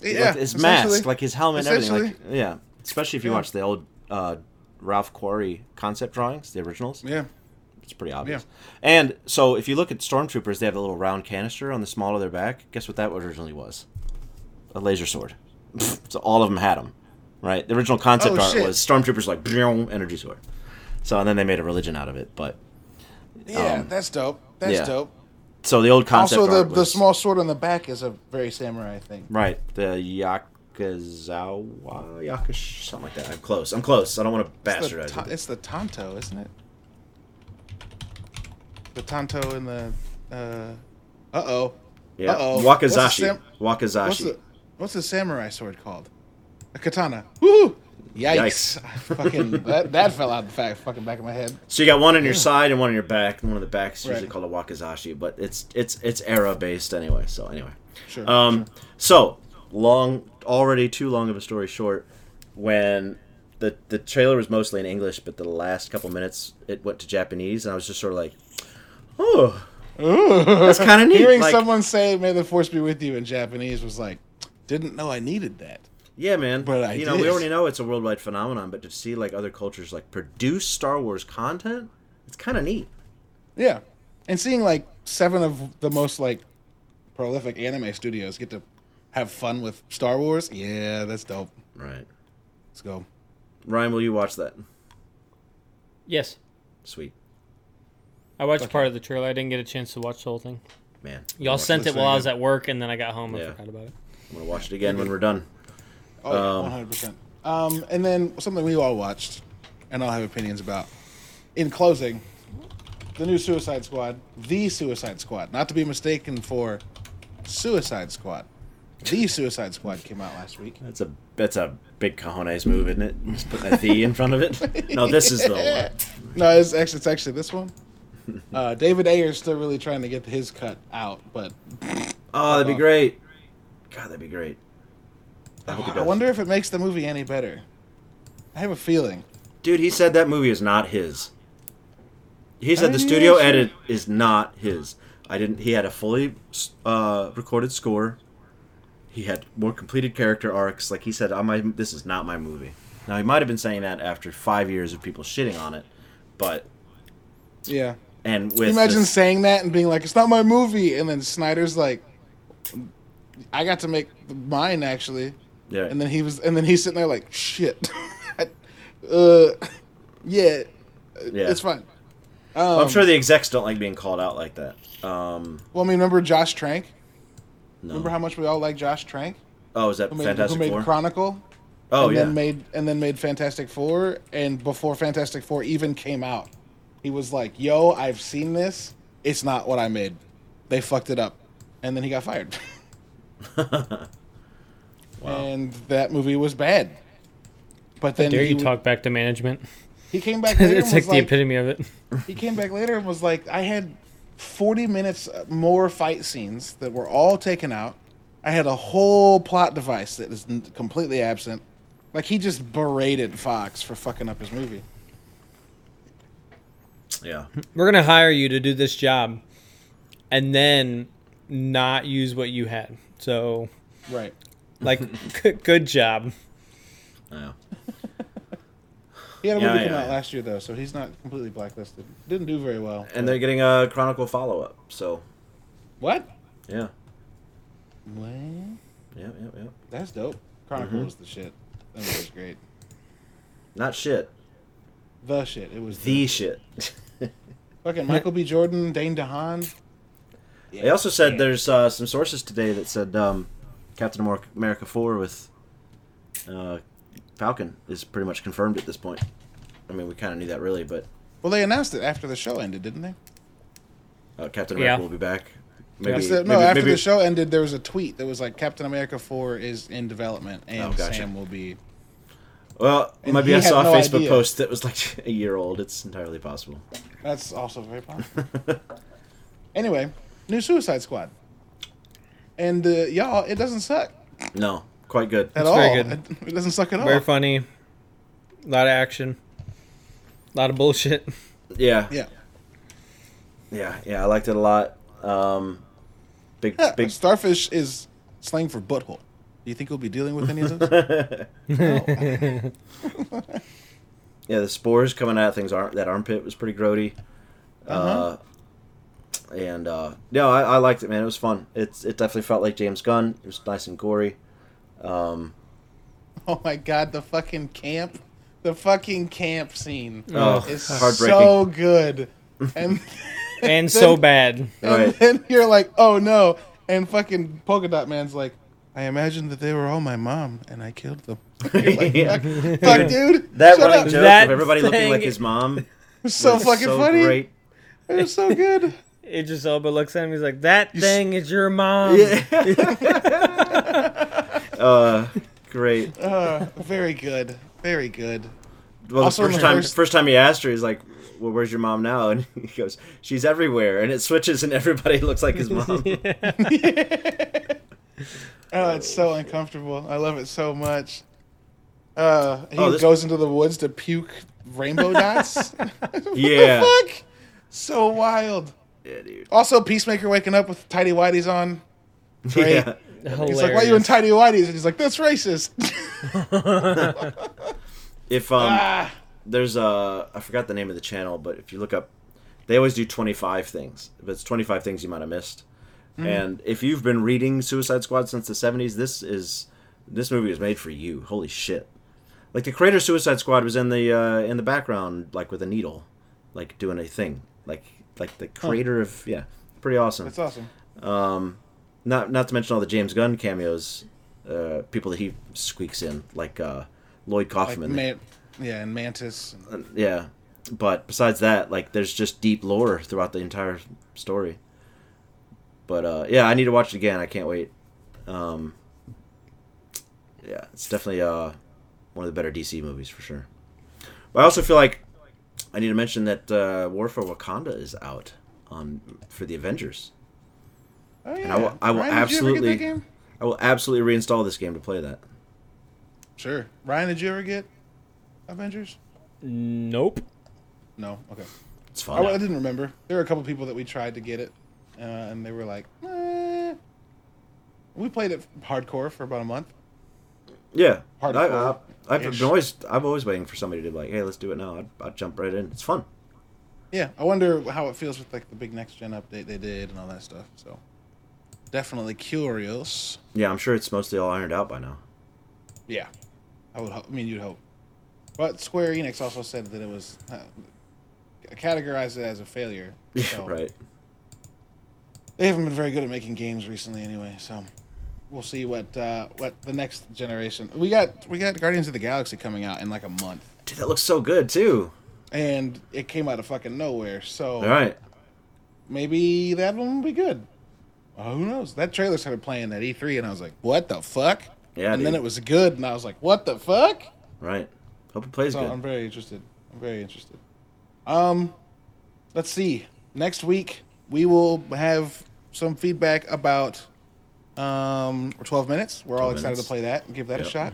Yeah, like, his mask, like his helmet, and everything. Like, yeah, especially if you Yeah. watch the old uh, Ralph McQuarrie concept drawings, the originals. yeah. It's pretty obvious. Yeah. And so if you look at stormtroopers, they have a little round canister on the small of their back. Guess what that originally was? A laser sword. so all of them had them, right? The original concept Oh, art shit. was stormtroopers like energy sword. So and then they made a religion out of it. But Yeah, Um, that's dope. That's yeah. dope. So the old concept Also, the art the small sword on the back is a very samurai thing. right the Yakuzawa Yakush something like that. I'm close. I'm close. I don't want to It's the, bastardize ta- it. it's the Tonto, isn't it? The Tonto and the. Uh oh. Yeah, Uh-oh. Wakizashi. What's sam- What's Wakizashi. the What's the samurai sword called? A katana. Woo! Yikes! Yikes. fucking that, that fell out the fact fucking back of my head. So you got one on your side and one on your back, and one on the back is usually Right. called a wakizashi, but it's it's it's era based anyway. So anyway, Sure. um, so long already too long of a story short. When the the trailer was mostly in English, but the last couple minutes it went to Japanese, and I was just sort of like, oh, that's kind of neat. Hearing like, someone say "May the Force be with you" in Japanese was like, didn't know I needed that. Yeah, man. But I you know, we already know it's a worldwide phenomenon, but to see like other cultures like produce Star Wars content, it's kind of neat. Yeah, and seeing like seven of the most like prolific anime studios get to have fun with Star Wars, yeah, that's dope. Right. Let's go. Ryan, will you watch that? Yes. Sweet. I watched part of the trailer. I didn't get a chance to watch the whole thing. Man. Y'all sent it while I was at work, and then I got home and Yeah. forgot about it. I'm gonna watch it again when we're done. Oh, yeah, Um, one hundred percent. Um, and then something we all watched, and I'll have opinions about. In closing, the new Suicide Squad, the Suicide Squad, not to be mistaken for Suicide Squad. The Suicide Squad came out last week. That's a that's a big cojones move, isn't it? Just put a the in front of it. No, this is the one. No, it's actually it's actually this one. Uh, David Ayer's still really trying to get his cut out, but Oh, that'd be great. God, that'd be great. I hope he I wonder if it makes the movie any better. I have a feeling. Dude, he said that movie is not his. He said the studio edit is not his. I didn't. He had a fully uh, recorded score. He had more completed character arcs. Like he said, "I my this is not my movie." Now he might have been saying that after five years of people shitting on it, but Yeah. and with imagine this- saying that and being like, "It's not my movie," and then Snyder's like, "I got to make mine actually," yeah, and then he was, and then he's sitting there like, "Shit, uh, yeah, Yeah. it's fine." Um, I'm sure the execs don't like being called out like that. Um, Well, I mean, remember Josh Trank? no. Remember how much we all like Josh Trank? oh, is that Who made, Fantastic who made Four? Chronicle? oh and yeah. then made and then made Fantastic Four, and before Fantastic Four even came out, he was like, "Yo, I've seen this. It's not what I made. They fucked it up," and then he got fired. And that movie was bad. But then Dare he, you w- talk back to management? he came back later. it's and like was the like, epitome of it. he came back later and was like, I had 40 minutes more fight scenes that were all taken out. I had a whole plot device that is completely absent. Like he just berated Fox for fucking up his movie. yeah. We're gonna hire you to do this job, and then not use what you had. So, Right. Like, g- good job. Yeah. He had a Yeah, movie yeah, come out yeah. last year though, so he's not completely blacklisted. Didn't do very well. And they're getting a Chronicle follow up. So what? yeah, What? yeah, yeah, yeah. That's dope. Chronicle Mhm. was the shit. That movie was great. Not shit. The shit. It was The shit. fucking Michael B. Jordan, Dane DeHaan. They also said there's uh, some sources today that said um, Captain America 4 with uh, Falcon is pretty much confirmed at this point. I mean, we kind of knew that really, but Well, they announced it after the show ended, didn't they? uh, Captain America Yeah. will be back. That's Maybe, it. no, maybe- after maybe- the show ended, there was a tweet that was like Captain America 4 is in development and Oh, gotcha. Sam will be. Well, And maybe he I saw a no Facebook idea. post that was like a year old. It's entirely possible. That's also very possible. anyway, new Suicide Squad. And uh, y'all, it doesn't suck. no, quite good. at It's all. very good. It, it doesn't suck at all. Very funny. A lot of action. A lot of bullshit. Yeah, Yeah. yeah, yeah. I liked it a lot. Um, big, Yeah, big. Starfish is slang for butthole. Do you think we'll be dealing with any of those? No. Yeah, the spores coming out of things. Aren't that armpit was pretty grody. uh Uh-huh. And uh, no, I, I liked it, man. It was fun. It's it definitely felt like James Gunn. It was nice and gory. Um, oh my god, the fucking camp, the fucking camp scene oh, is heartbreaking. so good, and and so bad. and Right. then you're like, oh no, and fucking polka dot man's like. I imagined that they were all my mom, and I killed them. Like, Yeah. fuck, fuck, dude. that shut running up. joke That of everybody looking like his mom. It was so was fucking so funny. Great. It was so good. Idris Elba looks at him. He's like, "That You s- thing is your mom." Yeah. uh, great. Uh, very good. Very good. Well, Also the first time, first- first time he asked her, he's like, "Well, where's your mom now?" And he goes, "She's everywhere." And it switches, and everybody looks like his mom. Oh, it's so uncomfortable. I love it so much. Uh, he Oh, this- goes into the woods to puke rainbow dots. Yeah. What the fuck? So wild. Yeah, dude. Also, Peacemaker waking up with tidy whities on. Great. Yeah. He's like, "Why are you in tidy whities?" And he's like, "That's racist." If um, ah, there's a I forgot the name of the channel, but if you look up, they always do 25 things. If it's 25 things you might have missed, Hmm. and if you've been reading Suicide Squad since the 70s, this is this movie was made for you. Holy shit! Like the creator Suicide Squad was in the uh, in the background, like with a needle, like doing a thing, like like the creator of yeah, pretty awesome. that's awesome. Um, not not to mention all the James Gunn cameos, uh, people that he squeaks in, like uh, Lloyd Like, Kaufman. Yeah, and Mantis. Uh, yeah but besides that like there's just deep lore throughout the entire story but uh yeah i need to watch it again i can't wait um yeah it's definitely uh one of the better dc movies for sure but i also feel like i need to mention that uh war for wakanda is out on for the avengers Oh yeah. I will- I will Ryan, did you ever absolutely- get that game? i will absolutely reinstall this game to play that Sure. Ryan, did you ever get Avengers? Nope. No. Okay. it's I, I didn't remember. There were a couple people that we tried to get it, uh, and they were like, eh. "We played it hardcore for about a month." Yeah Hardcore. I, i've been always i'm always waiting for somebody to be like hey let's do it now I'd, I'd jump right in it's fun Yeah, I wonder how it feels with like the big next gen update they did and all that stuff. So, definitely curious. Yeah, I'm sure it's mostly all ironed out by now. Yeah, I would. Hope, I mean, you'd hope. But Square Enix also said that it was uh, categorized it as a failure. So right. They haven't been very good at making games recently, anyway. So we'll see what uh, what the next generation. We got we got Guardians of the Galaxy coming out in like a month, Dude, that looks so good too. and it came out of fucking nowhere. So All right. maybe that one will be good. Uh, who knows? That trailer started playing at E3, and I was like, "What the fuck?" Yeah, and then it was good, and I was like, "What the fuck?" Right. Hope it plays So good. I'm very interested. I'm very interested. Um, let's see. Next week we will have some feedback about um or 12 minutes. We're all excited minutes. to play that and give that Yep. a shot.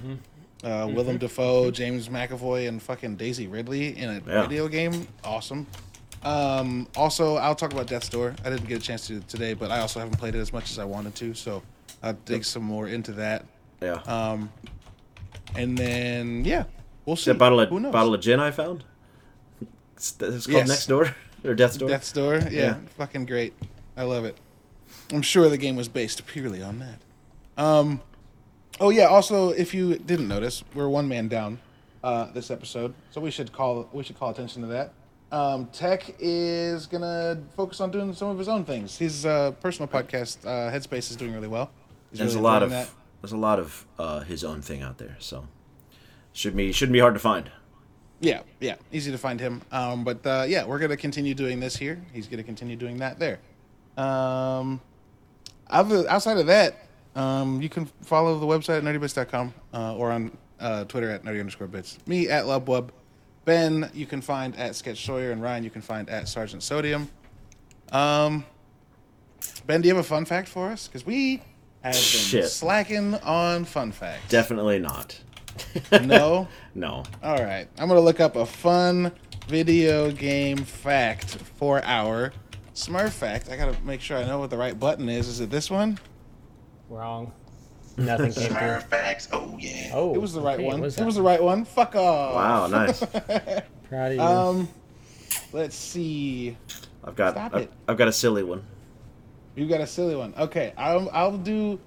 Uh, Willem Dafoe, James McAvoy, and fucking Daisy Ridley in a Yeah. video game. Awesome. Um, also, I'll talk about Death's Door. I didn't get a chance to today, but I also haven't played it as much as I wanted to, so I'll dig some more into that. yeah. Um, and then yeah, we'll see. that bottle of bottle of gin I found. It's, it's called Yes. Next Door or Death's Door. Death's Door. Yeah, Yeah. fucking great. I love it. I'm sure the game was based purely on that. Um, oh yeah. Also, if you didn't notice, we're one man down uh, this episode, so we should call we should call attention to that. Um, Tech is gonna focus on doing some of his own things. His uh, personal podcast, uh, Headspace, is doing really well. He's there's really a lot of that. there's a lot of uh, his own thing out there, so should be shouldn't be hard to find. Yeah, yeah, easy to find him. Um, but uh, yeah, we're gonna continue doing this here. He's gonna continue doing that there. Um, other, outside of that, um, you can follow the website at nerdybits.com uh, or on uh, Twitter at nerdy underscore bits. Me at Lubwub. Ben, you can find at Sketch Sawyer, and Ryan, you can find at Sergeant Sodium. Um, ben, do you have a fun fact for us? Because we have been Shit. slacking on fun facts. Definitely not. No. No. All right, I'm gonna look up a fun video game fact for our Smurf fact. I gotta make sure I know what the right button is. Is it this one? Wrong. Nothing came through. facts. Oh yeah. Oh, it was the right okay, one. was It was the right one. Fuck off. Wow, nice. Proud of you. um, let's see. I've got Stop I've, it. I've got a silly one. You got a silly one. Okay, I'll I'll do.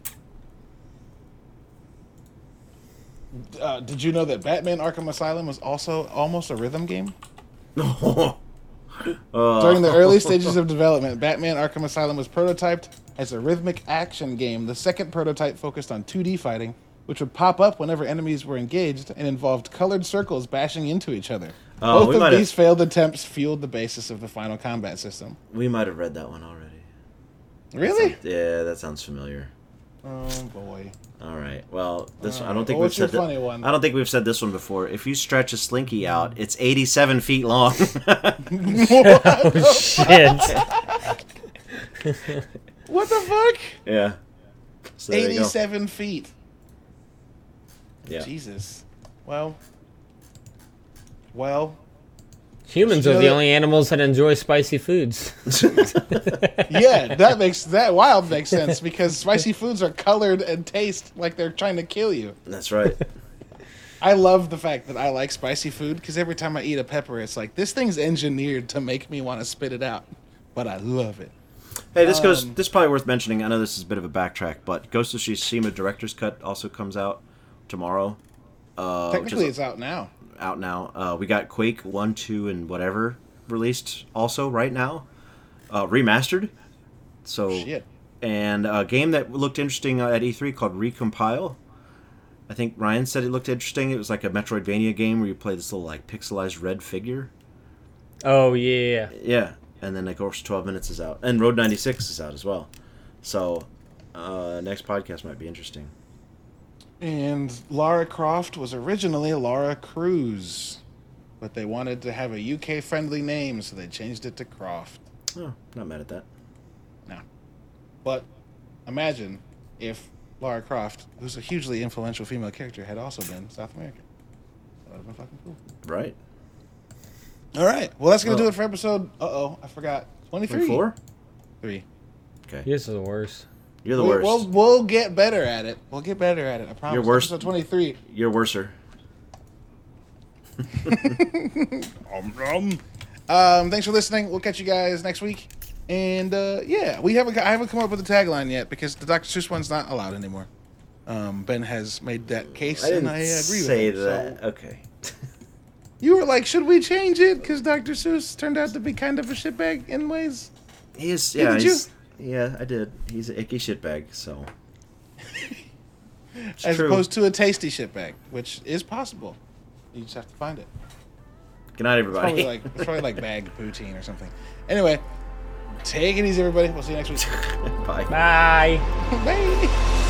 Uh, did you know that Batman Arkham Asylum was also almost a rhythm game? Uh, During the early stages of development, Batman Arkham Asylum was prototyped as a rhythmic action game. The second prototype focused on 2D fighting, which would pop up whenever enemies were engaged and involved colored circles bashing into each other. Oh, we Both of might have- these failed attempts fueled the basis of the final combat system. we might have read that one already. Really? Yeah, that sounds familiar. Oh boy. All right. Well, this I don't think well, we've what's your said that. funny one? I don't think we've said this one before. If you stretch a slinky out, it's 87 feet long. oh shit! What the fuck? yeah. So there you go. 87 feet. Yeah. Jesus. Well. Well. Humans You are the that- only animals that enjoy spicy foods. Yeah, that makes that wild makes sense because spicy foods are colored and taste like they're trying to kill you. That's right. I love the fact that I like spicy food because every time I eat a pepper, it's like this thing's engineered to make me want to spit it out, but I love it. Hey, this goes. Um, This is probably worth mentioning. I know this is a bit of a backtrack, but Ghost of Tsushima Director's Cut also comes out tomorrow. Uh, Technically, is it's out now. Out now. Uh, we got Quake One, Two, and whatever released also right now, uh, remastered. So Shit. and a game that looked interesting uh, at E3 called Recompile. I think Ryan said it looked interesting. It was like a Metroidvania game where you play this little like pixelized red figure. oh yeah. Yeah, and then of course 12 minutes is out, and Road 96 is out as well. So uh, next podcast might be interesting. And Lara Croft was originally Lara Cruz, but they wanted to have a UK friendly name, so they changed it to Croft. Oh, not mad at that. No. But imagine if Lara Croft, who's a hugely influential female character, had also been South American. That would have been fucking cool. Right? All right. Well, that's going to do it for episode. Uh oh, I forgot. 23. Four? Three. Okay. This is the worst. You're the we'll, worst. We'll, we'll get better at it. We'll get better at it. I promise. You're worse. Episode 23. You're worser. Um, thanks for listening. We'll catch you guys next week. And uh, yeah, we haven't. I haven't come up with a tagline yet because the Dr. Seuss one's not allowed anymore. Um, ben has made that case, I and I agree say with him. that. So Okay. you were like, "Should we change it?" Because Dr. Seuss turned out to be kind of a shitbag in ways. He is. Yeah, Yeah. Did you? he's, Yeah, I did. He's an icky shitbag. So. It's as true. opposed to a tasty shitbag, which is possible. You just have to find it. Good night, It's probably everybody. like it's probably like bagged poutine or something. Anyway, take it easy, everybody. We'll see you next week. Bye. Bye. Bye.